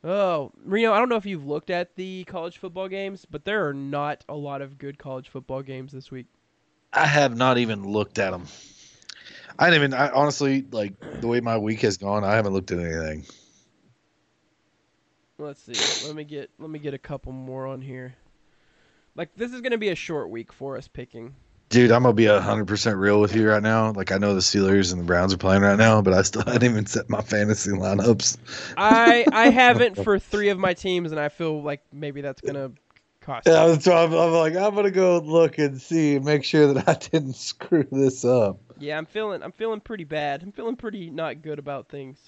Oh, Reno, I don't know if you've looked at the college football games, but there are not a lot of good college football games this week. I have not even looked at them. I didn't even. I honestly like the way my week has gone. I haven't looked at anything. Let's see. Let me get let me get a couple more on here. Like this is going to be a short week for us picking. Dude, I'm gonna be hundred percent real with you right now. Like I know the Steelers and the Browns are playing right now, but I still hadn't even set my fantasy lineups. I I haven't for 3 of my teams and I feel like maybe that's going to cost. Yeah, so I'm, I'm like, I'm gonna go look and see and make sure that I didn't screw this up. Yeah, I'm feeling I'm feeling pretty bad. I'm feeling pretty not good about things.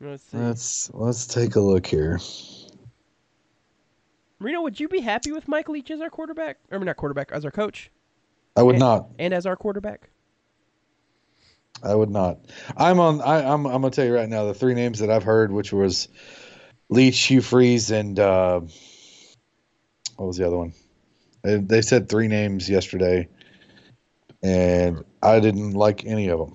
Let's see. Let's let's take a look here. Marino, would you be happy with Mike Leach as our quarterback? Or I mean, not quarterback, as our coach I would Eh. not. and as our quarterback? I would not. I'm on. I, I'm. I'm gonna tell you right now. The three names that I've heard, which was Leach, Hugh Freeze, and uh, what was the other one? They, they said three names yesterday, and I didn't like any of them.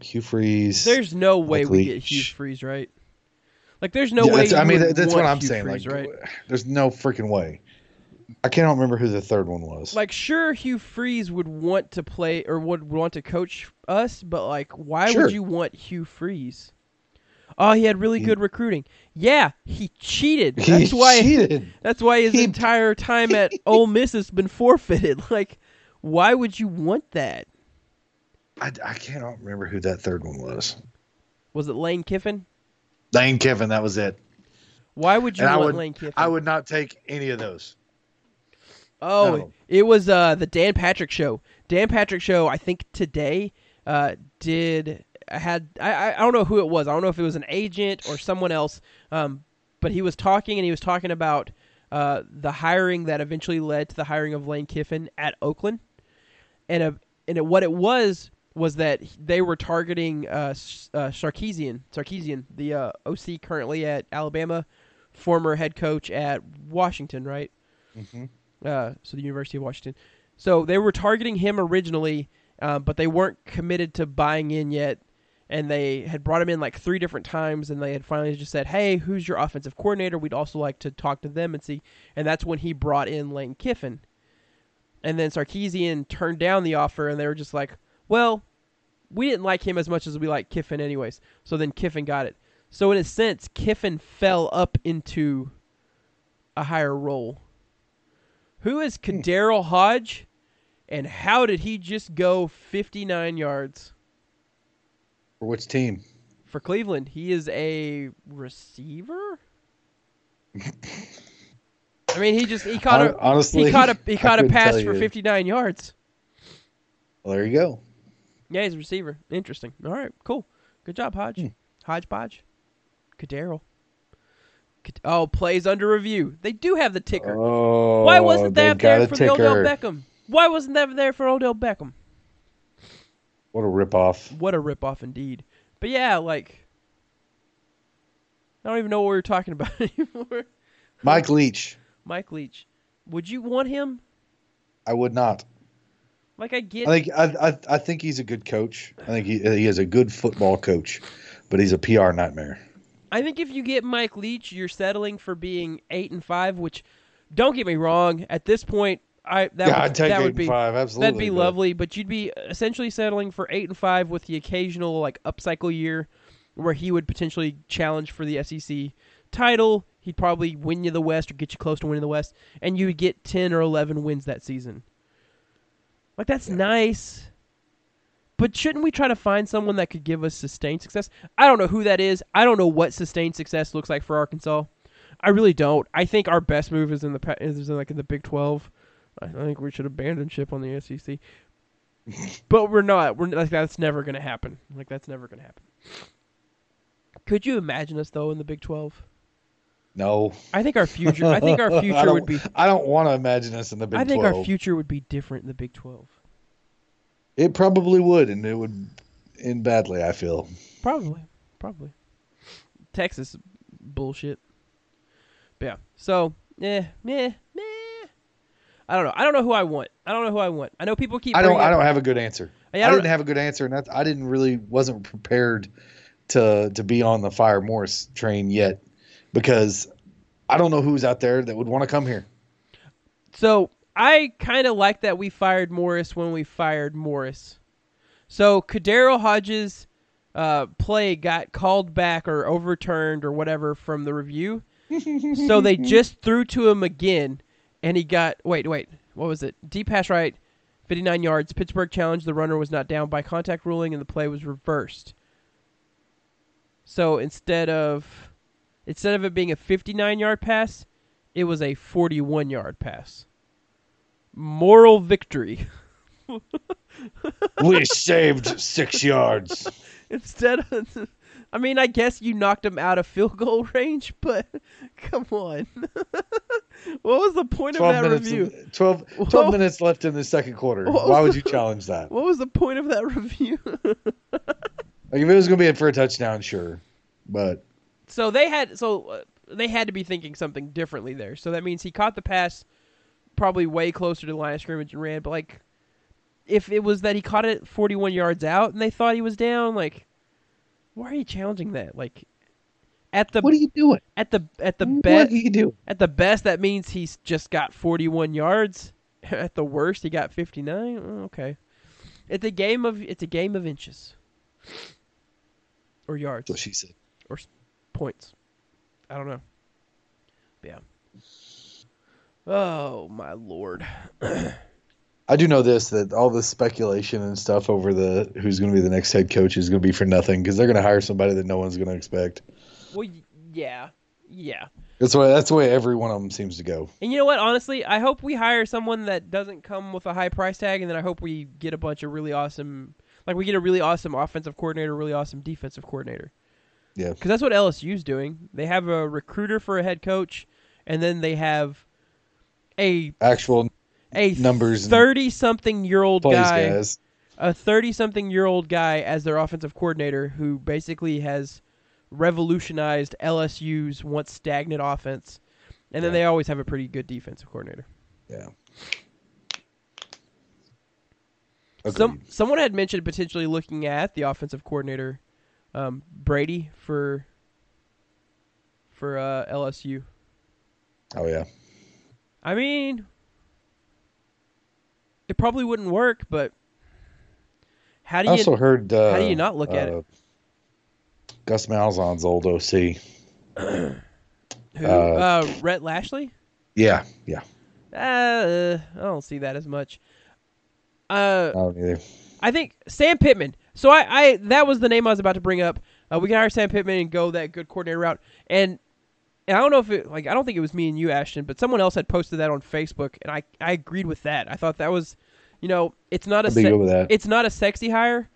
Hugh Freeze. There's no way Mike we get. Hugh Freeze right. Like, there's no Yeah, way. I mean, that's what I'm Hugh saying. Freeze, like, right? there's no freaking way. I cannot remember who the third one was. Like, sure, Hugh Freeze would want to play or would want to coach us, but like, why Sure. would you want Hugh Freeze? Oh, he had really He- good recruiting. Yeah, he cheated. he That's why. cheated. That's why his He- entire time at Ole Miss has been forfeited. Like, why would you want that? I, I cannot remember who that third one was. Was it Lane Kiffin? Lane Kiffin. That was it. Why would you And want would- Lane Kiffin? I would not take any of those. Oh, No. it was uh, the Dan Patrick show. Dan Patrick show. I think today uh, did had I, I I don't know who it was. I don't know if it was an agent or someone else. Um, but he was talking and he was talking about uh, the hiring that eventually led to the hiring of Lane Kiffin at Oakland, and uh, and what it was was that they were targeting uh, uh, Sarkisian, Sarkisian, the uh, OC currently at Alabama, former head coach at Washington, right? Mhm. Uh, so the University of Washington. So they were targeting him originally, uh, but they weren't committed to buying in yet. And they had brought him in like three different times, and they had finally just said, "Hey, who's your offensive coordinator? We'd also like to talk to them and see." And that's when he brought in Lane Kiffin. And then Sarkisian turned down the offer, and they were just like, "Well, we didn't like him as much as we like Kiffin, anyways." So then Kiffin got it. So in a sense, Kiffin fell up into a higher role. Who is KhaDarel Hodge, and how did he just go 59 yards For which team? for Cleveland? He is a receiver. I mean, he just he caught a honestly, he caught a he caught a pass for 59 yards. Well, there you go. Yeah, he's a receiver. Interesting. All right, cool. Good job, Hodge. Hmm. Hodge Podge. Oh, plays under review. They do have the ticker. Oh, Why wasn't that there for the Odell. Beckham? Why wasn't that there for Odell Beckham? What a ripoff. What a ripoff indeed. But yeah, like I don't even know what we were talking about anymore. Mike Leach. Mike Leach. Would you want him? I would not. Like I get I think I, I I think he's a good coach. I think he he is a good football coach, but he's a PR nightmare. I think if you get Mike Leach, you're settling for being eight and five, which don't get me wrong, at this point I that yeah, would, I'd take that eight would and be five. Absolutely, that'd be but- lovely, but you'd be essentially settling for eight and five with the occasional like upcycle year where he would potentially challenge for the SEC title. He'd probably win you the West or get you close to winning the West, and you would get ten or eleven wins that season. Like that's nice. But shouldn't we try to find someone that could give us sustained success? I don't know who that is. I don't know what sustained success looks like for Arkansas. I really don't. I think our best move is in the is in like in the Big Twelve. I think we should abandon ship on the SEC. but we're not. We're like that's never going to happen. Like that's never going to happen. Could you imagine us though in the Big Twelve? No, I think our future. I think our future would be. I don't want to imagine us in the Big I think 12. our future would be different in the Big Twelve. It probably would, and it would end badly. I feel. Probably, probably. Texas bullshit. But yeah. So yeah, meh, meh. I don't know. I don't know who I want. I don't know who I want. I know people keep. I don't. I don't have a good answer. Yeah, I I, don't- didn't have a good answer, and that's, I didn't really wasn't prepared to to be on the Fire Morris train yet because I don't know who's out there that would want to come here. So I kind of like that we fired Morris when we fired Morris. So KhaDarel Hodges' uh, play got called back or overturned or whatever from the review. so they just threw to him again, and he got wait wait what was it? Deep pass right, fifty nine yards. Pittsburgh challenged the runner was not down by contact ruling, and the play was reversed. So instead of instead of it being a fifty nine yard pass, it was a forty one yard pass. Moral victory. we saved six yards. Instead of I mean, I guess you knocked him out of field goal range, but come on. what was the point of that review? 12, 12 minutes left in the second quarter. What Why would you challenge that? What was the point of that review? Like if it was going to be in for a touchdown, sure, but so they had so uh, they had to be thinking something differently there. So that means he caught the pass probably way closer to the line of scrimmage and ran. But like, if it was that he caught it 41 yards out and they thought he was down, like, why are you challenging that? Like, at the what are you doing? at the at the best you doing? at the best that means he's just got 41 yards. At the worst, he got 59. Oh, okay, it's a game of it's a game of inches or yards That's what she said. Or points. I don't know. But yeah. Oh my lord. I do know this that all this speculation and stuff over the who's going to be the next head coach is going to be for nothing because they're going to hire somebody that no one's going to expect. Well, yeah, yeah. That's why that's the way every one of them seems to go. And you know what? Honestly, I hope we hire someone that doesn't come with a high price tag, and then I hope we get a bunch of really awesome, like we get a really awesome offensive coordinator, really awesome defensive coordinator. Yeah. Because that's what LSU's doing. They have a recruiter for a head coach, and then they have a Actual a Numbers thirty something year old guy. guys. a 30 something year old guy as their offensive coordinator who basically has revolutionized LSU's once stagnant offense. And then Yeah. they always have a pretty good defensive coordinator. Yeah. Some someone had mentioned potentially looking at the offensive coordinator um, Brady for for uh, LSU. Oh yeah. I mean, it probably wouldn't work, but how do you? I also heard. Uh, how do you not look at it? uh, Gus Malzahn's old OC. who, uh, uh, Rhett Lashlee? Yeah, yeah. Uh, I don't see that as much. Uh, I don't either. I think Sam Pittman. So I, I that was the name I was about to bring up. Uh, we can hire Sam Pittman and go that good coordinator route. And, and I don't know if it like I don't think it was me and you, Ashton, but someone else had posted that on Facebook, and I I agreed with that. I thought that was, you know, it's not a se- good with that. it's not a sexy hire,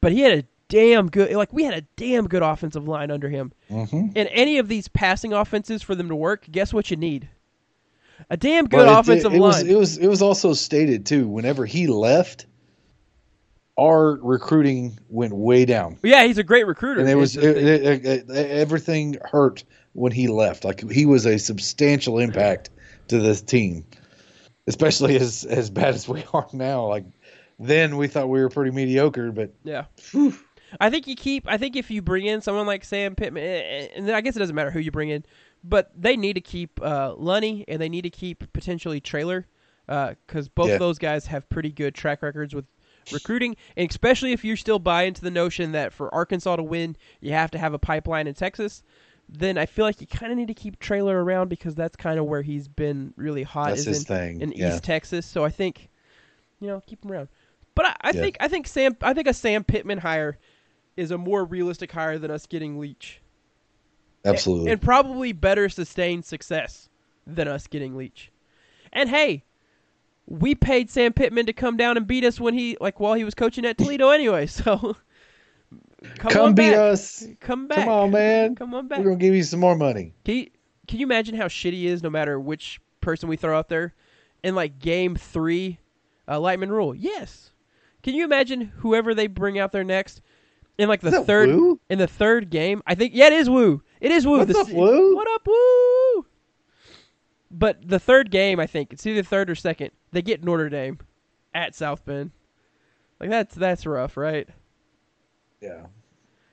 but he had a damn good like we had a damn good offensive line under him. hmm In any of these passing offenses for them to work, guess what you need? A damn good it- offensive it, it line. Was, it was it was also stated too. Whenever he left, our recruiting went way down, yeah, he's a great recruiter. and it was it, it- it- everything hurt when he left. Like he was a substantial impact to this team, especially as as bad as we are now. Like then we thought we were pretty mediocre, but Yeah. I think you keep. I think if you bring in someone like Sam Pittman, eh, eh, and then I guess it doesn't matter who you bring in, but they need to keep uh, Lunney and they need to keep potentially Traylor, because both Yeah. of those guys have pretty good track records with recruiting, and especially if you still buy into the notion that for Arkansas to win, you have to have a pipeline in Texas. Then I feel like you kind of need to keep Traylor around because that's kind of where he's been really hot. that's is his in, thing. in yeah. East Texas. So I think, you know, keep him around. But I, I Yeah. think I think Sam I think a Sam Pittman hire is a more realistic hire than us getting Leach, Absolutely. and probably better sustained success than us getting Leach. And hey, we paid Sam Pittman to come down and beat us when he like while he was coaching at Toledo anyway. So come, Come beat back. us. Come back. Come on, man. Come on back. We're gonna give you some more money. Can you, can you imagine how shitty he is no matter which person we throw out there? In like game three, uh, Lightman rule, yes. Can you imagine whoever they bring out there next? In like the third Wu? in the third game, I think yeah, it is Woo. It is Woo. What's The up, Woo? What up, Woo? But the third game, I think it's either third or second. They get Notre Dame at South Bend. Like that's that's rough, right? Yeah.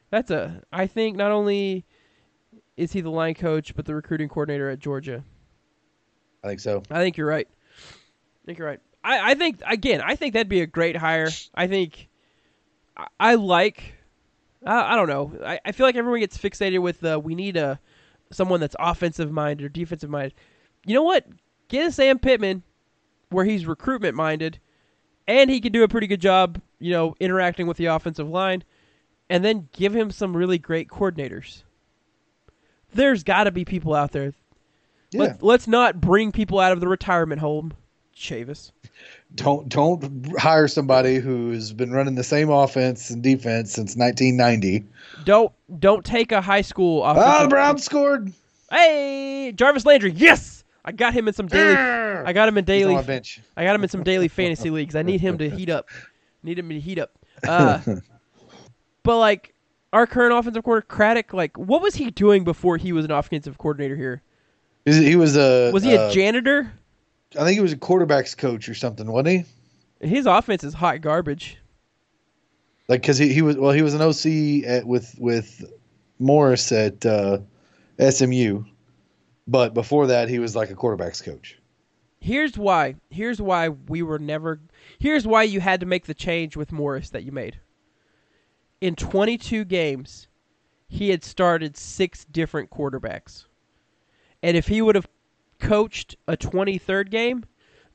That's a. I think not only is he the line coach, but the recruiting coordinator at Georgia. I think so. I think you're right. I think you're right. I, I think again, I think that'd be a great hire. I think I, I like. I, I don't know. I, I feel like everyone gets fixated with uh, we need a someone that's offensive minded or defensive minded. You know what? Get a Sam Pittman where he's recruitment minded, and he can do a pretty good job. You know, interacting with the offensive line, and then give him some really great coordinators. There's got to be people out there Yeah. Let, let's not bring people out of the retirement home Chavis. Don't don't hire somebody who's been running the same offense and defense since 1990. Don't don't take a high school offensive. Browns scored. hey, Jarvis Landry. Yes, I got him in some daily. I got him in daily. I got him in some daily fantasy leagues. I need him to heat up. Need him to heat up. Uh, but like our current offensive coordinator, Craddock, like what was he doing before he was an offensive coordinator here? He was a. Was he a uh, janitor? I think he was a quarterbacks coach or something, wasn't he? His offense is hot garbage. Like, cause he, he was well, he was an OC at, with with Morris at uh, SMU, but before that, he was like a quarterbacks coach. Here's why. Here's why we were never. Here's why you had to make the change with Morris that you made. In 22 games, he had started six different quarterbacks. And if he would have coached a 23rd game,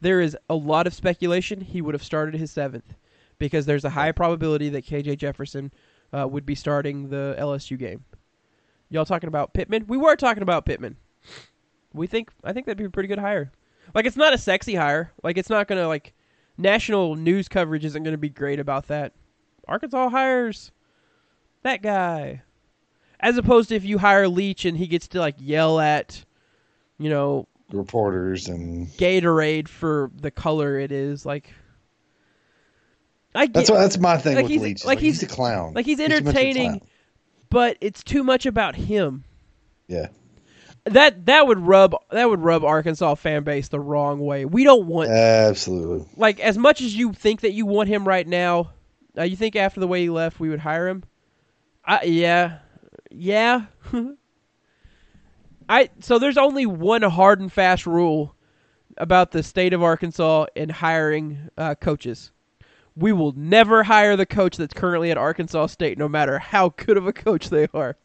there is a lot of speculation he would have started his seventh because there's a high probability that KJ Jefferson uh, would be starting the LSU game. Y'all talking about Pittman? We were talking about Pittman. We think I think that'd be a pretty good hire. Like it's not a sexy hire. Like it's not gonna like national news coverage isn't gonna be great about that. Arkansas hires that guy. As opposed to if you hire Leach and he gets to like yell at, you know, Reporters and Gatorade for the color it is. Like I get that's what that's my thing Like with he's- Leach. like Like he's, he's- a clown. like he's too much of a entertaining. clown. but it's too much about him. Yeah, That that would rub that would rub Arkansas fan base the wrong way. We don't want absolutely. like as much as you think that you want him right now, uh, you think after the way he left we would hire him? I yeah, yeah. I so there's only one hard and fast rule about the state of Arkansas in hiring uh, coaches. We will never hire the coach that's currently at Arkansas State, no matter how good of a coach they are.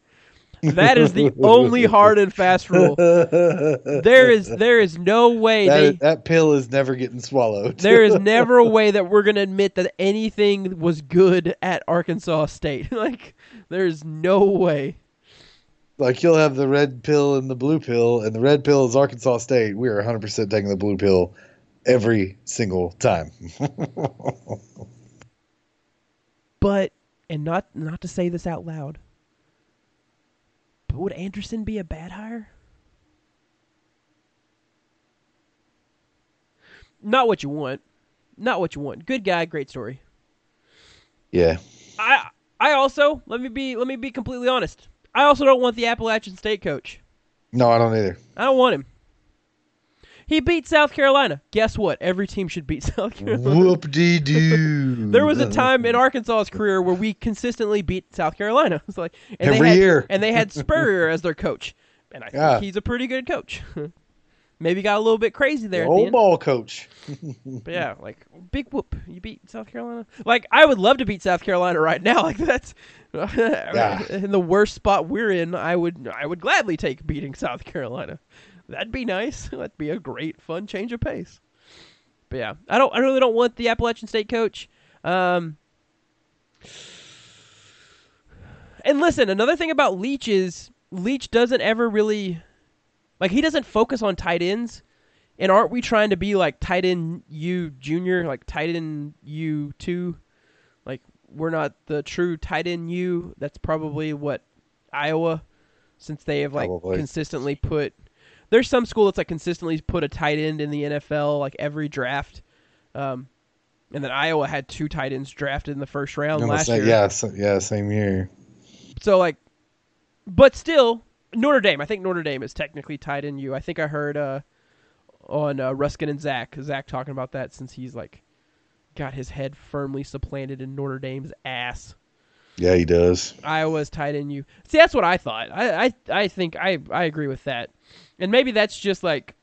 That is the only hard and fast rule. There is there is no way they that, that pill is never getting swallowed. there is never a way that we're going to admit that anything was good at Arkansas State. like, there's no way. like you'll have the red pill and the blue pill, and the red pill is Arkansas State. We are 100 percent taking the blue pill every single time. But, and not not to say this out loud, but would Anderson be a bad hire? Not what you want. Not what you want. Good guy, great story. yeah, I I also let me be let me be completely honest. I also don't want the Appalachian State coach. no, I don't either. I don't want him. He beat South Carolina. Guess what? Every team should beat South Carolina. Whoop de doo. There was a time in Arkansas's career where we consistently beat South Carolina. It's like and Every they had, year. and they had Spurrier as their coach, and I Yeah. think he's a pretty good coach. Maybe got a little bit crazy there. the old end. ball coach. But yeah, like big whoop. You beat South Carolina. Like I would love to beat South Carolina right now. Like that's in the worst spot we're in. I would I would gladly take beating South Carolina. That'd be nice. That'd be a great fun change of pace. But yeah, I don't I really don't want the Appalachian State coach. Um And listen, another thing about Leach is Leach doesn't ever really like he doesn't focus on tight ends. And aren't we trying to be like tight end U junior, like tight end U two? Like we're not the true tight end U. That's probably what Iowa, since they have like Probably. consistently put. There's some school that's like consistently put a tight end in the NFL like every draft. Um, and then Iowa had two tight ends drafted in the first round last year. Yeah, so- yeah, same year. So like, but still, Notre Dame. I think Notre Dame is technically tight end U. I think I heard uh, on uh, Ruskin and Zach, Zach talking about that since he's like got his head firmly supplanted in Notre Dame's ass. Yeah, he does. Iowa's tight end U. See, that's what I thought. I I, I think I I agree with that, and maybe that's just like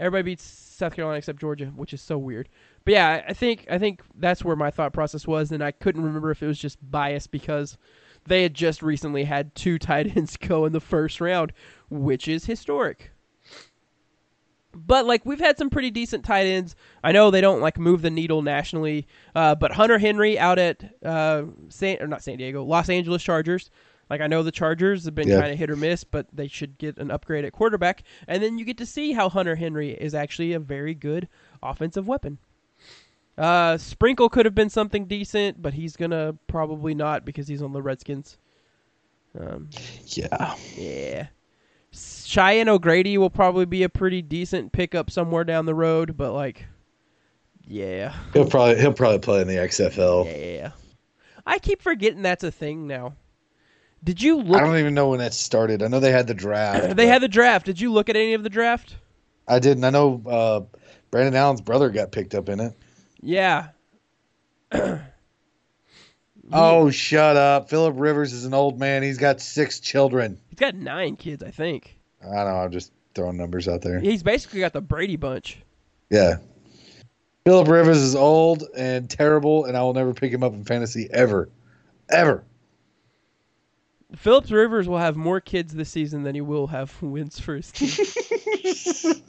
everybody beats South Carolina except Georgia, which is so weird. But yeah, I- think I think that's where my thought process was, and I couldn't remember if it was just bias because they had just recently had two tight ends go in the first round, which is historic. But like we've had some pretty decent tight ends. I know they don't like move the needle nationally, uh, but Hunter Henry out at uh, San or not San Diego, Los Angeles Chargers. Like I know the Chargers have been Yeah. kind of hit or miss, but they should get an upgrade at quarterback. And then you get to see how Hunter Henry is actually a very good offensive weapon. Uh, Sprinkle could have been something decent, but he's gonna probably not because he's on the Redskins. Um, Yeah. yeah. Cheyenne O'Grady will probably be a pretty decent pickup somewhere down the road, but like, yeah, He'll probably he'll probably play in the XFL. yeah. I keep forgetting that's a thing now. Did you look? I don't even know when that started. I know they had the draft. They had the draft. Did you look at any of the draft? I didn't. I know uh, Brandon Allen's brother got picked up in it. Yeah. Oh, shut up! Philip Rivers is an old man. He's got six children. He's got nine kids, I think. I don't know. I'm just throwing numbers out there. He's basically got the Brady bunch. Yeah. Philip Rivers is old and terrible, and I will never pick him up in fantasy ever, ever. Phillips Rivers will have more kids this season than he will have wins for his team.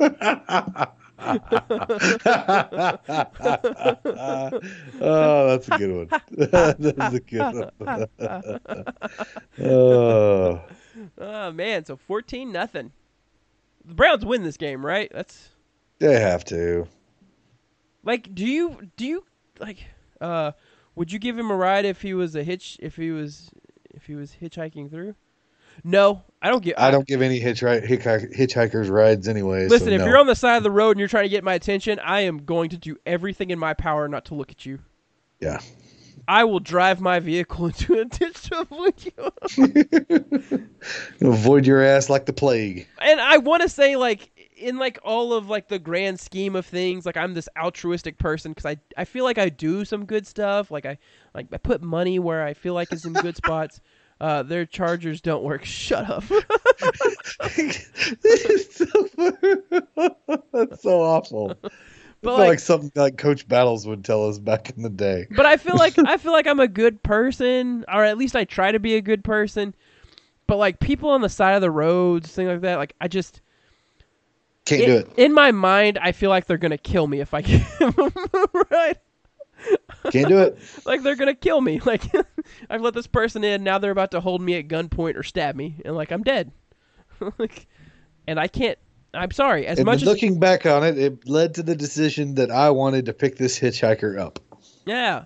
oh, that's a good one. that's a good one. oh, oh man, so fourteen nothing. The Browns win this game, right? That's they have to. like, do you do you like? Uh, would you give him a ride if he was a hitch? If he was if he was hitchhiking through? No, I don't get. I don't give any hitchhi- hitchhi- hitchhikers rides anyway. Listen, so if no. you're on the side of the road and you're trying to get my attention, I am going to do everything in my power not to look at you. Yeah. I will drive my vehicle into a ditch to avoid you. avoid your ass like the plague. and I want to say, like, in like all of like the grand scheme of things, like I'm this altruistic person because I I feel like I do some good stuff. Like I like I put money where I feel like is in good spots. Uh, their chargers don't work. Shut up. It's so- That's so awful. But But like- like, something like Coach Battles would tell us back in the day. but I feel like I feel like I'm a good person, or at least I try to be a good person. But like people on the side of the roads, things like that, like I just Can't in, do it. in my mind, I feel like they're gonna kill me if I give them right. Can't do it. Like they're gonna kill me. Like I've let this person in, now they're about to hold me at gunpoint or stab me, and like I'm dead. like, and I can't. I'm sorry. As And much as looking back on it, it led to the decision that I wanted to pick this hitchhiker up. yeah,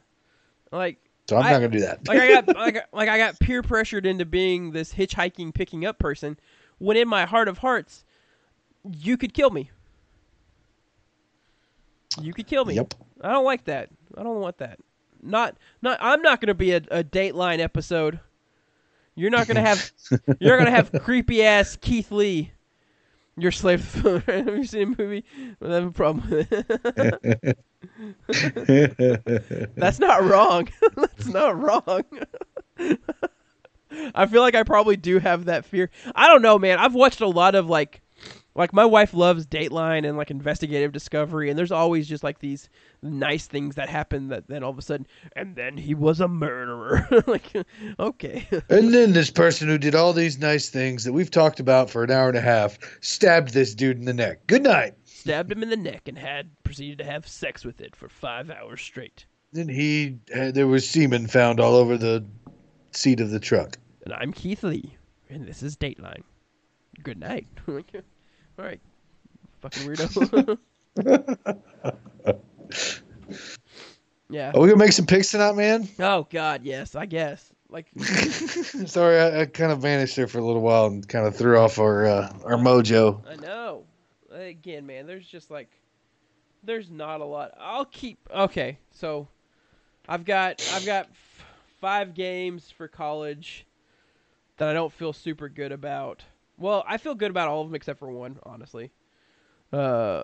like So I'm I- not gonna do that. like I got like, like I got peer pressured into being this hitchhiking picking up person, when in my heart of hearts, you could kill me. You could kill me. Yep. I don't like that. I don't want that. Not not. I'm not going to be a, a Dateline episode. You're not going to have. you're going to have creepy ass Keith Lee. Your slave. have you seen a movie? I have a problem with it. That's not wrong. That's not wrong. I feel like I probably do have that fear. I don't know, man. I've watched a lot of like like my wife loves Dateline and like investigative discovery and there's always just like these nice things that happen that then all of a sudden and then he was a murderer. like okay. and then this person who did all these nice things that we've talked about for an hour and a half stabbed this dude in the neck. Good night. Stabbed him in the neck and had proceeded to have sex with it for 5 hours straight. Then he uh, there was semen found all over the seat of the truck. And I'm Keith Lee and this is Dateline. Good night. all right. Fucking weirdo. yeah. Are we gonna make some picks tonight, man? Oh God, yes, I guess. Like, Sorry, I, I kind of vanished there for a little while and kind of threw off our uh, our mojo. I know. Again, man, there's just like, there's not a lot. I'll keep. Okay, so, I've got I've got f- five games for college that I don't feel super good about. Well, I feel good about all of them except for one, honestly. Uh,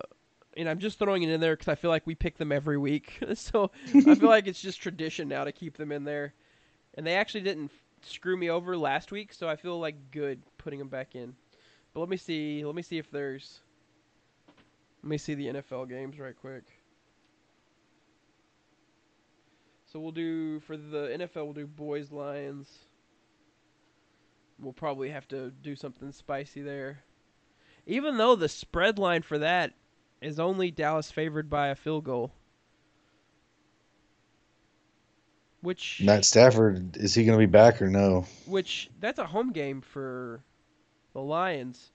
and I'm just throwing it in there because I feel like we pick them every week. so I feel like it's just tradition now to keep them in there. And they actually didn't screw me over last week, so I feel like good putting them back in. But let me see. Let me see if there's. Let me see the NFL games right quick. So we'll do for the NFL. We'll do boys Lions. We'll probably have to do something spicy there. Even though the spread line for that is only Dallas favored by a field goal. Which Matt Stafford is he gonna be back or no? which that's a home game for the Lions.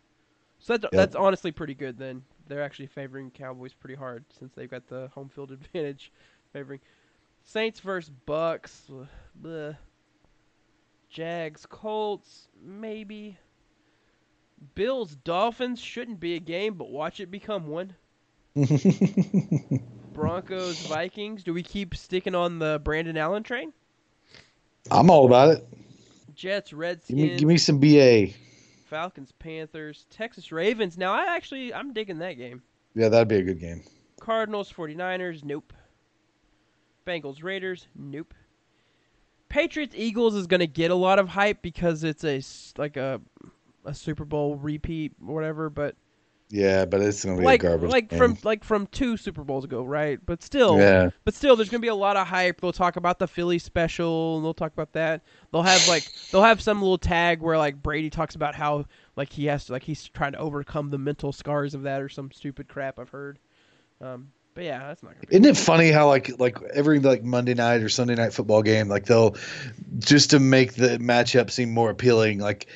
So that's Yep. that's honestly pretty good then. they're actually favoring Cowboys pretty hard since they've got the home field advantage favoring. Saints versus Bucks. Bleh. Jags Colts maybe. Bills Dolphins shouldn't be a game, but watch it become one. Broncos Vikings. Do we keep sticking on the Brandon Allen train? I'm all about it. Jets Give me, give me some BA. Falcons Panthers. Texans Ravens. Now I actually I'm digging that game. Yeah, that'd be a good game. Cardinals 49ers. Nope. Bengals Raiders. Nope. Patriots Eagles is going to get a lot of hype because it's a like a a Super Bowl repeat or whatever, but Yeah, but it's gonna be like a garbage. like game. from like from two Super Bowls ago, right? But still, yeah, but still, there's gonna be a lot of hype. They'll talk about the Philly special, and they'll talk about that. They'll have like they'll have some little tag where like Brady talks about how like he has to like he's trying to overcome the mental scars of that or some stupid crap I've heard. Um, but yeah, that's not gonna be. Isn't it funny how like like every like Monday night or Sunday night football game, like they'll just to make the matchup seem more appealing, like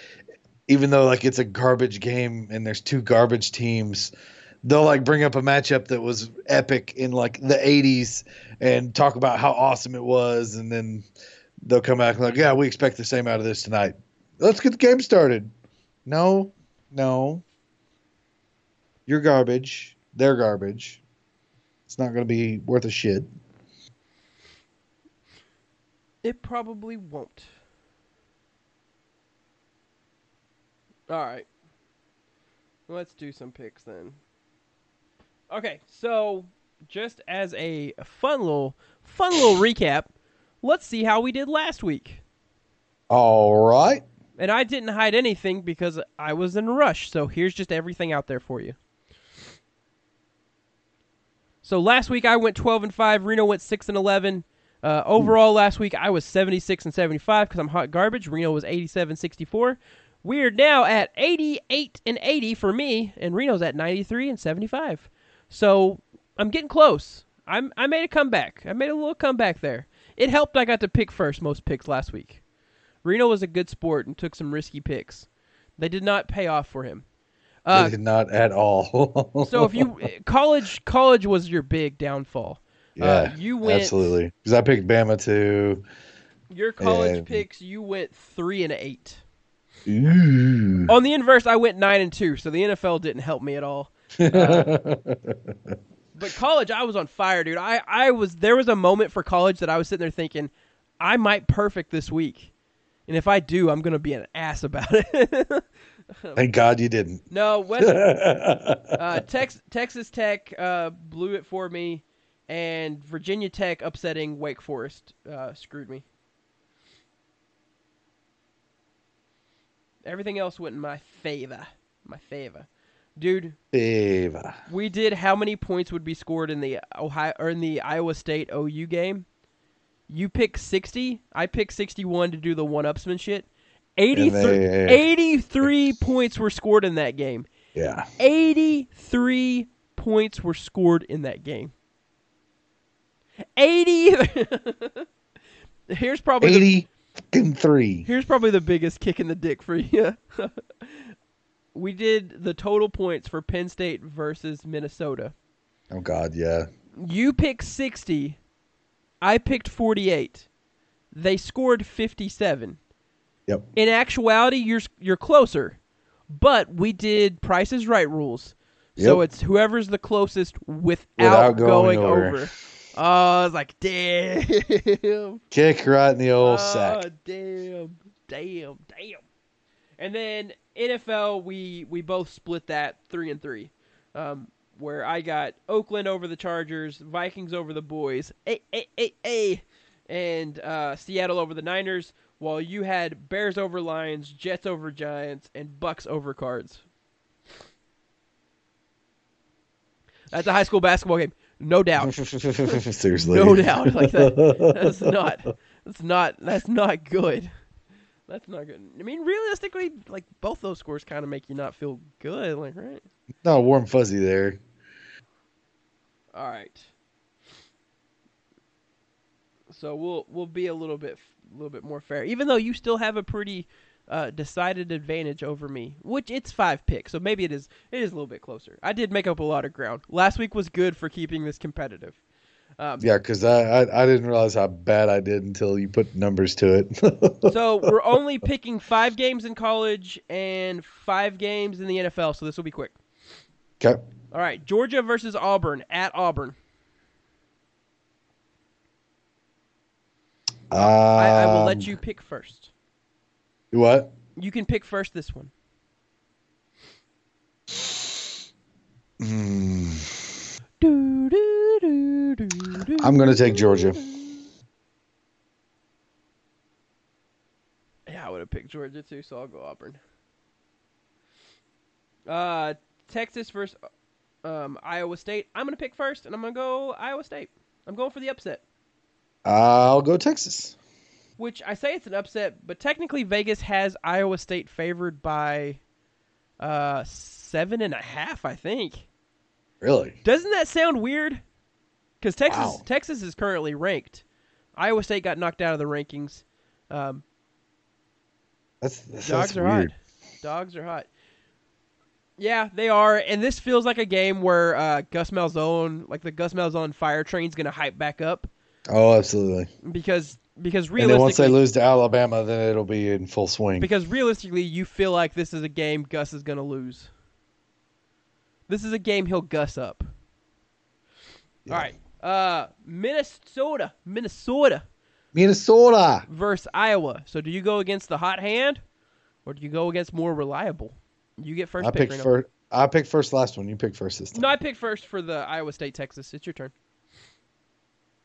even though like it's a garbage game and there's two garbage teams, they'll like bring up a matchup that was epic in like the 80s and talk about how awesome it was and then they'll come back and like, "Yeah, we expect the same out of this tonight. Let's get the game started." No. No. You're garbage. They're garbage. It's not going to be worth a shit. It probably won't. All right. Let's do some picks then. Okay, so just as a fun little fun little recap, let's see how we did last week. All right. And I didn't hide anything because I was in a rush, so here's just everything out there for you. So last week I went 12 and 5, Reno went 6 and 11. Uh, overall last week I was 76 and 75 cuz I'm hot garbage. Reno was 87 64. We're now at 88 and 80 for me and Reno's at 93 and 75. So I'm getting close. I'm I made a comeback. I made a little comeback there. It helped I got to pick first most picks last week. Reno was a good sport and took some risky picks. They did not pay off for him. Uh, not at all. so if you college college was your big downfall. yeah, uh, you went- absolutely because I picked Bama too. Your college And- picks, you went three and eight. Ooh. On the inverse, I went nine and two. So the NFL didn't help me at all. But college, I was on fire, dude. I, I was there was a moment for college that I was sitting there thinking, I might perfect this week, and if I do, I'm gonna be an ass about it. Thank God you didn't. no, West, uh, Tex, Texas Tech uh, blew it for me, and Virginia Tech upsetting Wake Forest uh, screwed me. Everything else went in my favor. My favor, dude. Eva. We did how many points would be scored in the Ohio or in the Iowa State OU game? You pick 60, I pick 61 to do the one-upsman shit. 83, they- 83 points were scored in that game. Yeah. 83 points were scored in that game. 80 Here's probably the, Eighty and three. here's probably the biggest kick in the dick for you. we did the total points for Penn State versus Minnesota. Oh God, yeah. You picked 60. I picked 48. They scored 57. Yep. In actuality, you're you're closer. But we did Price is Right rules. So Yep. it's whoever's the closest without, Without going, going over. over. Oh, I was like, damn. Kick right in the old Oh, sack. damn. Damn. Damn. And then NFL, we we both split that three and three. Um, where I got Oakland over the Chargers, Vikings over the boys, a a a a, and uh, Seattle over the Niners, while you had Bears over Lions, Jets over Giants, and Bucks over Cards. That's a high school basketball game, no doubt. Seriously. No doubt, like that. That's not. That's not. That's not good. That's not good. I mean, realistically, like both those scores kind of make you not feel good, like right? no warm fuzzy there. All right. So we'll we'll be a little bit a little bit more fair, even though you still have a pretty uh, decided advantage over me, which it's five picks, so maybe it is it is a little bit closer. I did make up a lot of ground. Last week was good for keeping this competitive. Um, Yeah, because I, I I didn't realize how bad I did until you put numbers to it. so we're only picking five games in college and five games in the NFL, so this will be quick. okay. All right, Georgia versus Auburn at Auburn. I, I will let Um, you pick first. What? You can pick first this one. Do, do, do, do, do, I'm gonna take Georgia. Yeah, I would have picked Georgia too, so I'll go Auburn. Uh, Texas versus um, Iowa State. I'm gonna pick first, and I'm gonna go Iowa State. I'm going for the upset. I'll go Texas. Which I say it's an upset, but technically Vegas has Iowa State favored by uh seven and a half, I think. Really? Doesn't that sound weird? Because Texas Wow. Texas is currently ranked. Iowa State got knocked out of the rankings. Um, That's, that's dogs are weird. hot. Dogs are hot. Yeah, they are, and this feels like a game where uh, Gus Malzahn, like the Gus Malzahn fire train's gonna hype back up Oh, absolutely. because because And then once they lose to Alabama, then it'll be in full swing. because realistically, you feel like this is a game Gus is gonna lose. This is a game he'll Gus up. Yeah. All right, uh, Minnesota, Minnesota Minnesota. versus Iowa. So do you go against the hot hand, or do you go against more reliable? You get first I pick. Reno. first. I picked first last one. You picked first this time. No, I picked first for the Iowa State Texas. It's your turn.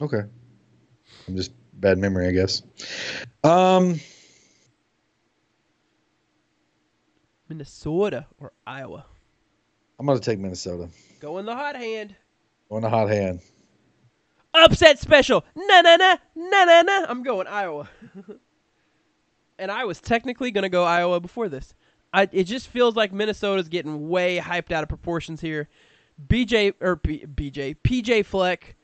Okay. I'm just bad memory, I guess. Um, Minnesota or Iowa. I'm gonna take Minnesota Go in the hot hand. on the hot hand. Upset special. Na na na na na na. I'm going Iowa. and I was technically gonna go Iowa before this. I it just feels like Minnesota's getting way hyped out of proportions here. BJ or B, BJ PJ Fleck,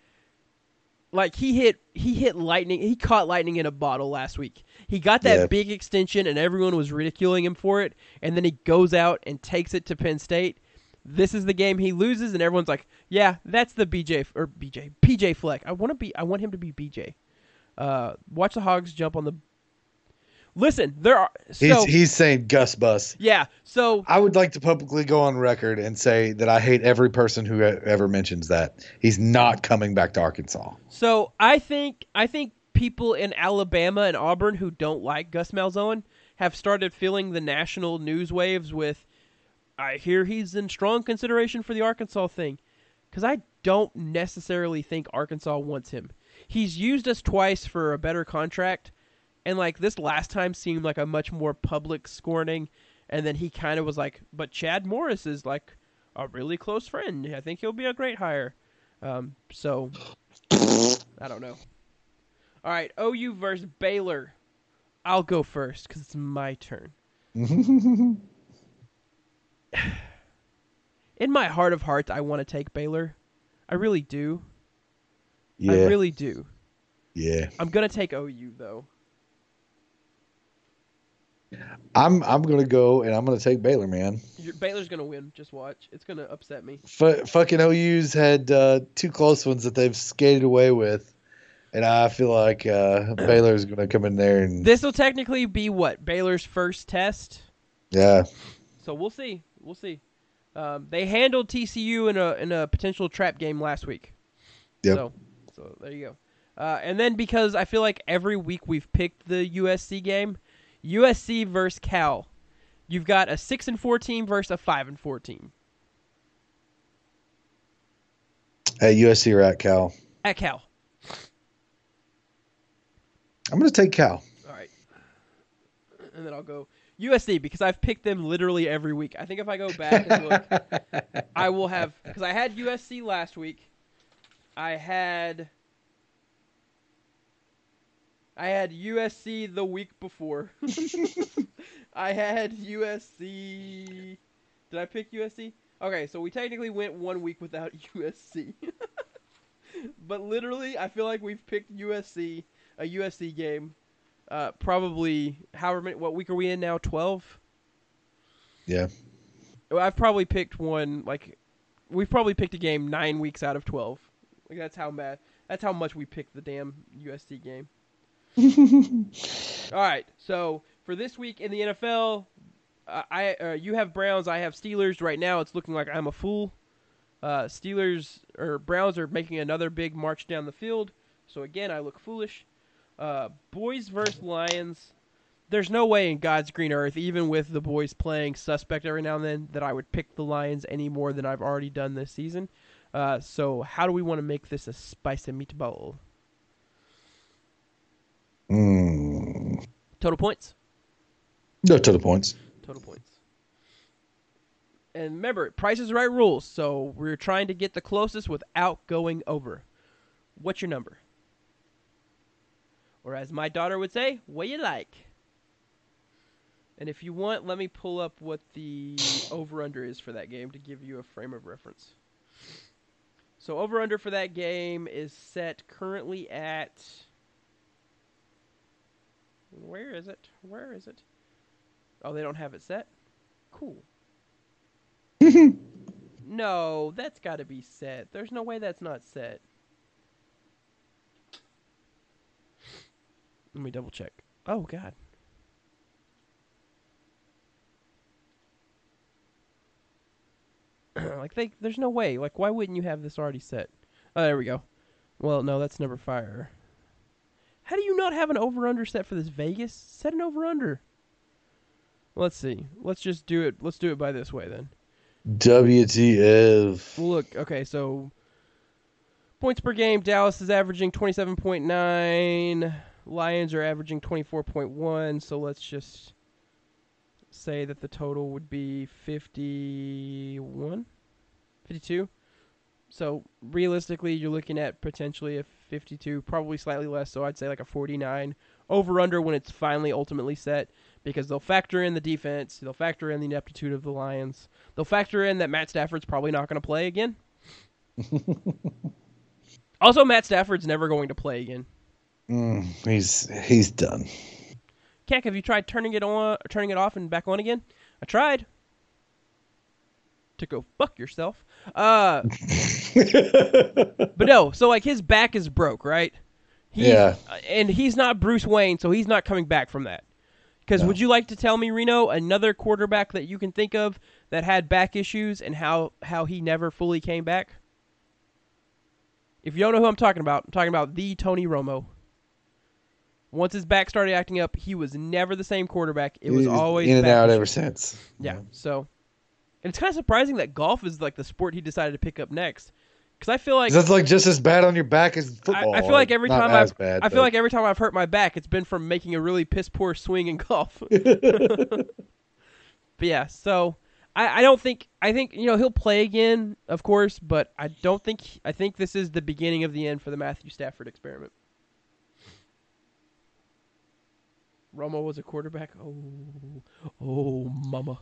like he hit he hit lightning. He caught lightning in a bottle last week. He got that Yeah. big extension, and everyone was ridiculing him for it. And then he goes out and takes it to Penn State. This is the game he loses, and everyone's like, "Yeah, that's the BJ or BJ PJ Fleck. I want to be. I want him to be BJ." Uh, watch the Hogs jump on the. Listen, there are He's so he's saying Gus Bus. yeah. So I would like to publicly go on record and say that I hate every person who ever mentions that. He's not coming back to Arkansas. So I think I think people in Alabama and Auburn who don't like Gus Malzahn have started feeling the national news waves with I hear he's in strong consideration for the Arkansas thing cuz I don't necessarily think Arkansas wants him. He's used us twice for a better contract and like this last time seemed like a much more public scorning and then he kind of was like but Chad Morris is like a really close friend. I think he'll be a great hire. Um, so I don't know. All right, OU versus Baylor. I'll go first because it's my turn. In my heart of hearts, I want to take Baylor. I really do. yeah, I really do. yeah. I'm gonna take OU though. I'm I'm gonna go and I'm gonna take Baylor, man. Your- Baylor's gonna win. Just watch. It's gonna upset me. F- fucking OU's had uh, two close ones that they've skated away with, and I feel like uh, Baylor's gonna come in there and This will technically be what Baylor's first test. yeah. So we'll see. We'll see. Um, they handled TCU in a in a potential trap game last week. Yep. So, so there you go. Uh, and then because I feel like every week we've picked the USC game, USC versus Cal. You've got a six and four team versus a five and four team At USC or at Cal, at Cal. I'm gonna take Cal. All right. And then I'll go USC because I've picked them literally every week. I think if I go back and look, I will have because I had USC last week. I had I had USC the week before. I had USC. Did I pick USC? Okay, so we technically went one week without USC. but literally, I feel like we've picked USC, a USC game, Uh, probably however many. What week are we in now? Twelve. Yeah. I've probably picked one like we've probably picked a game nine weeks out of twelve. Like that's how bad. That's how much we picked the damn USC game. All right, so for this week in the NFL, uh, I uh, you have Browns, I have Steelers. Right now, it's looking like I'm a fool. Uh, Steelers or Browns are making another big march down the field, so again, I look foolish. Uh, boys versus Lions. There's no way in God's green earth, even with the boys playing suspect every now and then, that I would pick the Lions any more than I've already done this season. Uh, so, how do we want to make this a spicy meatball? Mm. Total points. No total points. Total points. And remember, Price is Right rules, so we're trying to get the closest without going over. What's your number? Or as my daughter would say, what you like? And if you want, let me pull up what the over under is for that game to give you a frame of reference. So over under for that game is set currently at Where is it? Where is it? Oh, they don't have it set? Cool. no, that's got to be set. There's no way that's not set. Let me double check. Oh god. like they there's no way. Like why wouldn't you have this already set? Oh, there we go. Well, no, that's never fire. How do you not have an over under set for this Vegas? Set an over under. Let's see. Let's just do it. Let's do it by this way then. WTF. Well, look, okay, so points per game, Dallas is averaging 27.9, Lions are averaging 24.1, so let's just say that the total would be 51, 52. So realistically, you're looking at potentially a 52, probably slightly less, so I'd say like a 49 over under when it's finally ultimately set because they'll factor in the defense, they'll factor in the ineptitude of the Lions. They'll factor in that Matt Stafford's probably not going to play again. also, Matt Stafford's never going to play again. Mm, he's he's done. Keck, have you tried turning it on, turning it off, and back on again? I tried. To go fuck yourself. Uh, but no. So like his back is broke, right? He, Yeah. And he's not Bruce Wayne, so he's not coming back from that. Because No. would you like to tell me, Reno, another quarterback that you can think of that had back issues and how how he never fully came back? If you don't know who I'm talking about, I'm talking about the Tony Romo. Once his back started acting up, he was never the same quarterback. It was always in and out issues. ever since. Yeah. So, and it's kind of surprising that golf is like the sport he decided to pick up next. Because I feel like that's like just as bad on your back as I, football. I feel like every time I've bad, I feel but- like every time I've hurt my back, it's been from making a really piss poor swing in golf. but yeah, so I, I don't think I think you know he'll play again, of course, but I don't think I think this is the beginning of the end for the Matthew Stafford experiment. Romo was a quarterback. Oh, oh, mama,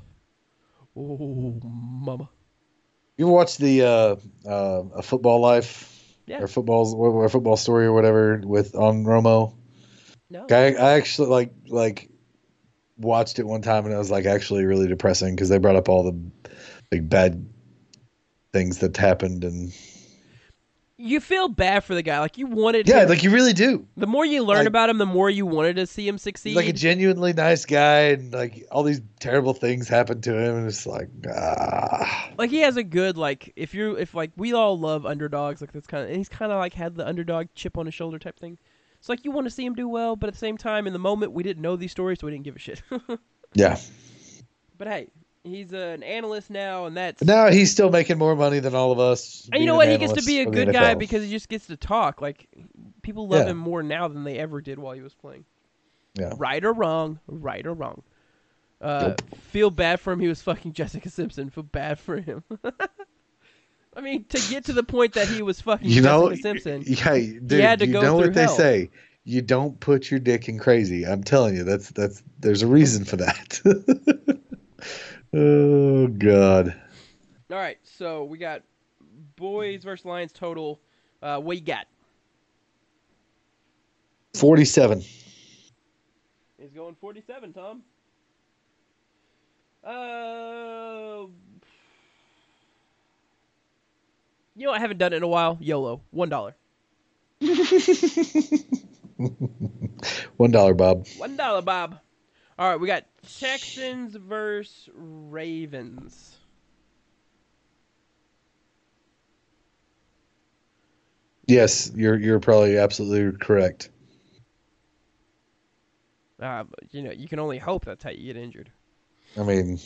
oh, mama. You ever watch the uh, uh, a football life Yeah. or football's or football story or whatever with on Romo? No. I, I actually like like watched it one time and it was like actually really depressing because they brought up all the like bad things that happened and You feel bad for the guy. Like you wanted. yeah him- like you really do The more you learn Like- about him, the more you wanted to see him succeed. he's like a genuinely nice guy and like all these terrible things happen to him and it's like ah Like, he has a good like if you if like we all love underdogs like this kind of and he's kind of like had the underdog chip on his shoulder type thing. It's like you want to see him do well, but at the same time, in the moment, we didn't know these stories, so we didn't give a shit. yeah but hey, he's an analyst now, and that's now he's still making more money than all of us and you know an what? He gets to be a good guy because he just gets to talk. Like people love Yeah. him more now than they ever did while he was playing. Yeah. Right or wrong, right or wrong. Uh, Nope. Feel bad for him. He was fucking Jessica Simpson. Feel bad for him. I mean, to get to the point that he was fucking you know Jessica Simpson. yeah dude, had to you go know what they hell. say you don't put your dick in crazy i'm telling you that's that's there's a reason for that oh god All right, so we got boys versus Lions total. Uh, what you got? 47 is going 47, Tom. Uh, you know, I haven't done it in a while. YOLO, one dollar. One dollar, Bob. One dollar, Bob. All right, we got Texans versus Ravens. Yes, you're you're probably absolutely correct. Uh, but, you know, you can only hope that's how you get injured. I mean,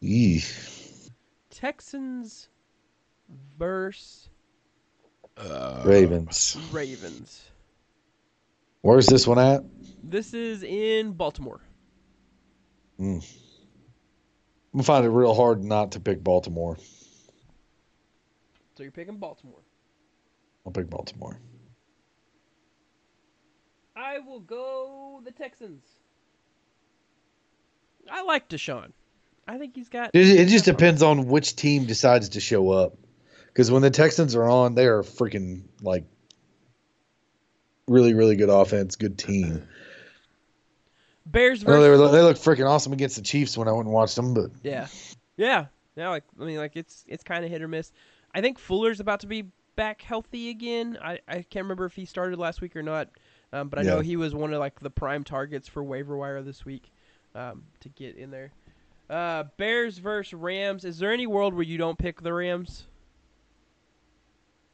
yee. Texans versus Ravens. Ravens. Where's this one at? This is in Baltimore. Hmm. I'm gonna find it real hard not to pick Baltimore. So you're picking Baltimore. I'll pick Baltimore. I will go the Texans. I like Deshaun. I think he's got. It, it just depends on which team decides to show up. Because when the Texans are on, they are freaking like really, really good offense, good team. Bears I know they, were, they look freaking awesome against the Chiefs when I went and watched them, but Yeah, yeah, yeah. Like I mean, like it's it's kind of hit or miss. I think Fuller's about to be back healthy again. I I can't remember if he started last week or not, um, but I know he was one of like the prime targets for waiver wire this week, um, to get in there. Uh, Bears versus Rams. Is there any world where you don't pick the Rams?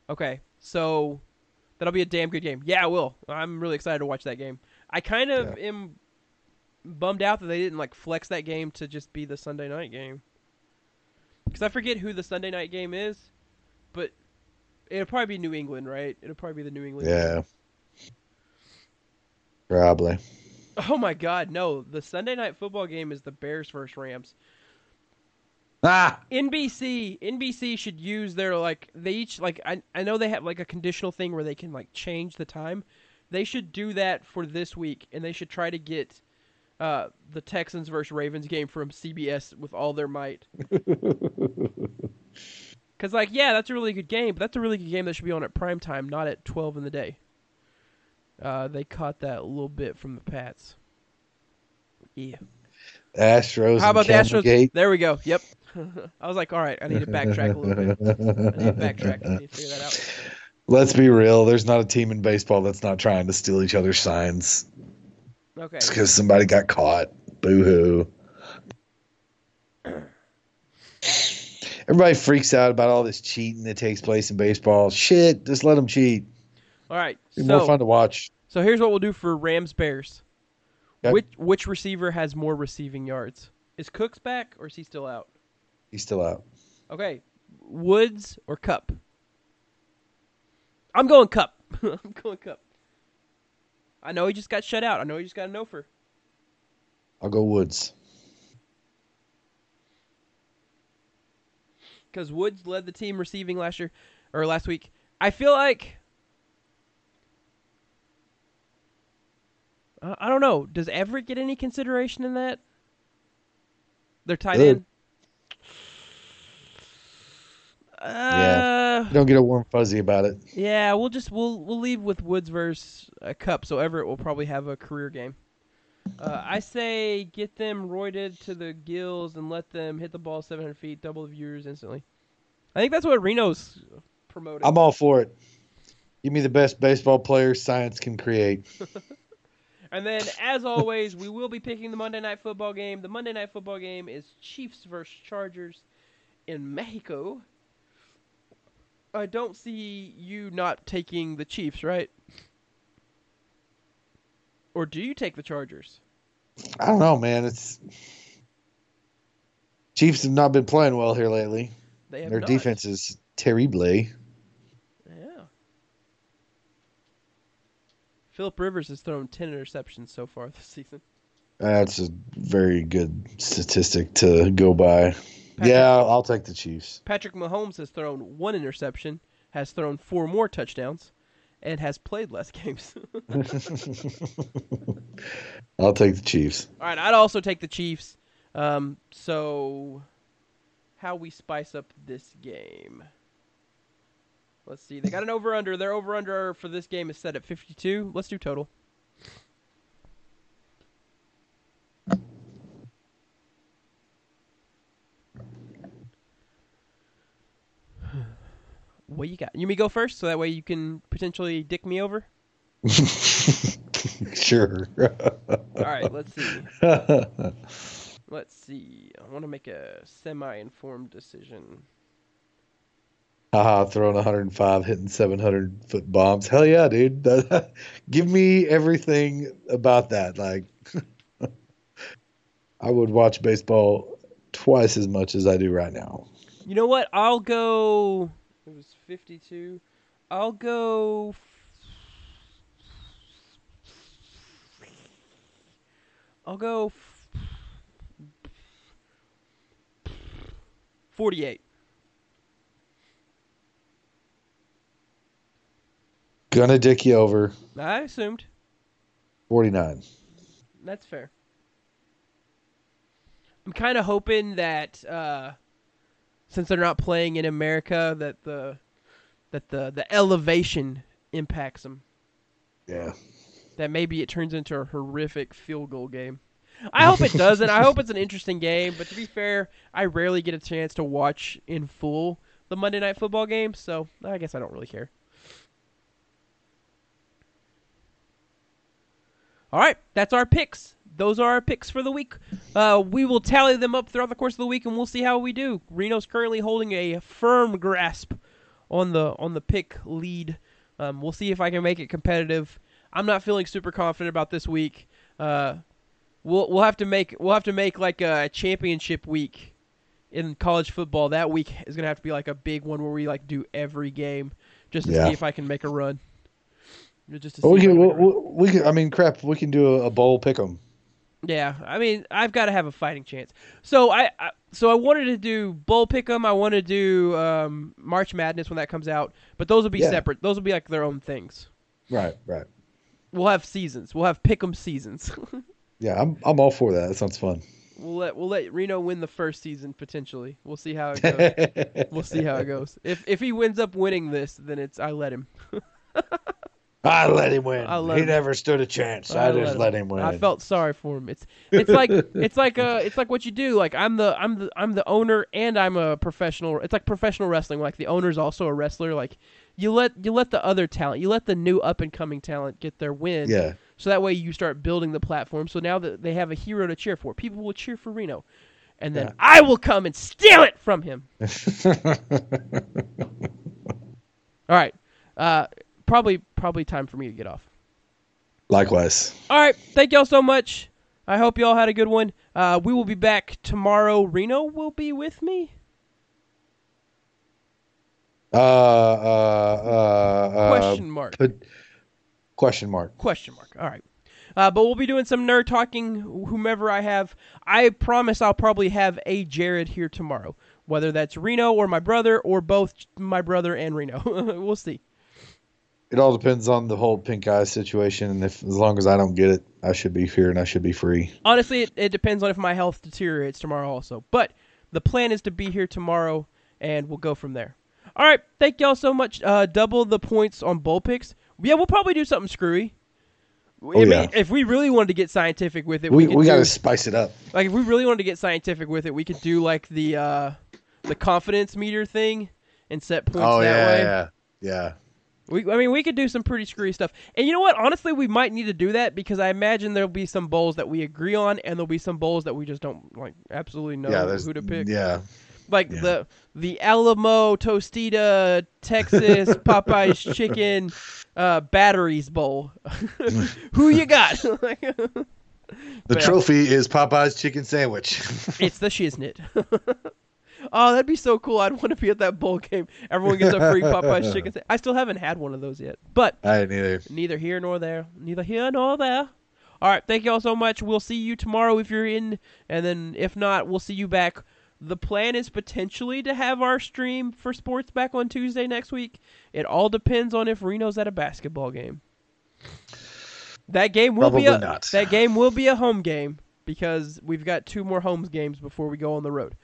Okay, so that'll be a damn good game. Yeah, I will. I'm really excited to watch that game. I kind of am bummed out that they didn't like flex that game to just be the Sunday night game. Because I forget who the Sunday night game is, but it'll probably be New England, right? It'll probably be the New England. game. yeah. Probably. Oh my God, no! The Sunday night football game is the Bears versus Rams. Ah! NBC NBC should use their like they each like I I know they have like a conditional thing where they can like change the time. They should do that for this week, and they should try to get uh, the Texans versus Ravens game from CBS with all their might. Cause like yeah, that's a really good game, but that's a really good game that should be on at prime time, not at twelve in the day. Uh, they caught that a little bit from the Pats. Yeah. Astros. How about the Astros? Camelgate. There we go. Yep. I was like, all right, I need to backtrack a little bit. I need to backtrack. I need to figure that out. Let's be real. There's not a team in baseball that's not trying to steal each other's signs. Okay. It's because somebody got caught. Boo hoo. Everybody freaks out about all this cheating that takes place in baseball. Shit, just let them cheat. All right. Be more fun to watch. so here's what we'll do for Rams Bears. Okay. Which which receiver has more receiving yards? Is Cooks back or is he still out? He's still out. Okay. Woods or Kupp? I'm going Kupp. I'm going Kupp. I know he just got shut out. I know he just got an offer. I'll go Woods. because Woods led the team receiving last year or last week. I feel like I don't know. Does Everett get any consideration in that? They're tight Good. end. Uh, Don't get a warm fuzzy about it. yeah, we'll just we'll we'll leave with Woods versus a Kupp, so Everett will probably have a career game. Uh, I say get them roided to the gills and let them hit the ball 700 feet, double the viewers instantly. I think that's what Reno's promoting. I'm all for it. Give me the best baseball player science can create. And then, as always, we will be picking the Monday Night Football game. The Monday Night Football game is Chiefs versus Chargers in Mexico. I don't see you not taking the Chiefs, right? Or do you take the Chargers? I don't know, man. It's Chiefs have not been playing well here lately. They have Their not. defense is terrible. Yeah. Philip Rivers has thrown 10 interceptions so far this season. That's a very good statistic to go by. Yeah, I'll, I'll take the Chiefs. Patrick Mahomes has thrown one interception, has thrown four more touchdowns, and has played less games. I'll take the Chiefs. All right, I'd also take the Chiefs. Um, so, how we spice up this game? Let's see. They got an over under. Their over under for this game is set at 52. Let's do total. What you got? You may go first, so that way you can potentially dick me over. sure. All right, let's see. Let's see. I want to make a semi-informed decision. Haha, throwing 105, hitting 700 foot bombs. Hell yeah, dude. Give me everything about that. Like, I would watch baseball twice as much as I do right now. You know what? I'll go. It was 52. I'll go. I'll go. 48. Gonna dick you over. I assumed. 49. That's fair. I'm kind of hoping that uh, since they're not playing in America, that the that the the elevation impacts them. Yeah. That maybe it turns into a horrific field goal game. I hope it doesn't. I hope it's an interesting game. But to be fair, I rarely get a chance to watch in full the Monday Night Football game, so I guess I don't really care. All right, that's our picks. Those are our picks for the week. Uh, we will tally them up throughout the course of the week, and we'll see how we do. Reno's currently holding a firm grasp on the on the pick lead. Um, we'll see if I can make it competitive. I'm not feeling super confident about this week. Uh, we'll we'll have to make we'll have to make like a championship week in college football. That week is gonna have to be like a big one where we like do every game just to Yeah. see if I can make a run. Just to Well, we see can, can we, run. we, we can, I mean, crap, we can do a, a bowl pick 'em. Yeah, I mean, I've got to have a fighting chance. So I, I so I wanted to do Bull pick'em. I want to do um, March Madness when that comes out, but those will be Yeah. separate. Those will be like their own things. Right, right. We'll have seasons. We'll have pick'em seasons. Yeah, I'm, I'm all for that. That sounds fun. we'll let we'll let Reno win the first season potentially. We'll see how it goes. we'll see how it goes. If if he winds up winning this, then it's I let him. I let him win. I let he him. never stood a chance. I, just let him win. I felt sorry for him. It's it's like it's like uh it's like what you do. Like I'm the I'm the I'm the owner and I'm a professional. It's like professional wrestling. Like the owner's also a wrestler. Like you let you let the other talent, you let the new up and coming talent get their win. yeah. So that way you start building the platform. So now that they have a hero to cheer for, people will cheer for Reno, and then Yeah. I will come and steal it from him. All right. Uh, probably probably time for me to get off. Likewise. All right. Thank y'all so much. I hope y'all had a good one. Uh, we will be back tomorrow. Reno will be with me. Uh, uh, uh, uh, Question mark. Question mark. Question mark. All right. Uh, but we'll be doing some nerd talking, whomever I have. I promise I'll probably have a Jared here tomorrow, whether that's Reno or my brother or both my brother and Reno. we'll see. It all depends on the whole pink eye situation, and if as long as I don't get it, I should be here and I should be free. Honestly, it, it depends on if my health deteriorates tomorrow also. But the plan is to be here tomorrow, and we'll go from there. All right. Thank y'all so much. Uh, double the points on bowl picks. Yeah, we'll probably do something screwy. I mean, yeah. if we really wanted to get scientific with it, We we, could we got to spice it up. Like if we really wanted to get scientific with it, we could do like the uh the confidence meter thing and set points Oh that yeah, way. yeah, yeah. We I mean we could do some pretty screwy stuff. And you know what? Honestly, we might need to do that because I imagine there'll be some bowls that we agree on and there'll be some bowls that we just don't like absolutely know yeah, who to pick. Yeah, Like yeah. the the Alamo Tostita Texas Popeyes chicken uh batteries bowl. who you got? the trophy is Popeye's chicken sandwich. It's the shiznit. Oh, that'd be so cool. I'd want to be at that bowl game. Everyone gets a free Popeyes chicken. I still haven't had one of those yet, but I didn't either. neither here nor there. Neither here nor there. All right, thank you all so much. We'll see you tomorrow if you're in, and then if not, we'll see you back. The plan is potentially to have our stream for sports back on Tuesday next week. It all depends on if Reno's at a basketball game. That game will be a not. that game will be a home game because we've got two more home games before we go on the road.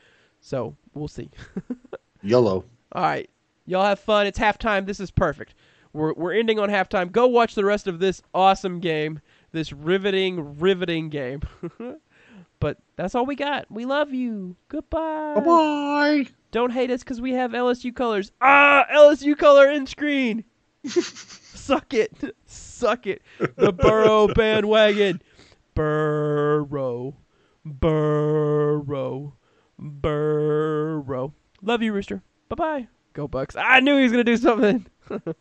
So we'll see. YOLO. All right, y'all have fun. It's halftime. This is perfect. We're we're ending on halftime. Go watch the rest of this awesome game. This riveting, riveting game. but that's all we got. We love you. Goodbye. Bye bye. Don't hate us because we have LSU colors. Ah, LSU color in screen. Suck it. Suck it. The Burrow bandwagon. Burrow. Burrow. Burrow. Love you, Rooster. Bye bye. Go Bucks. I knew he was to do something.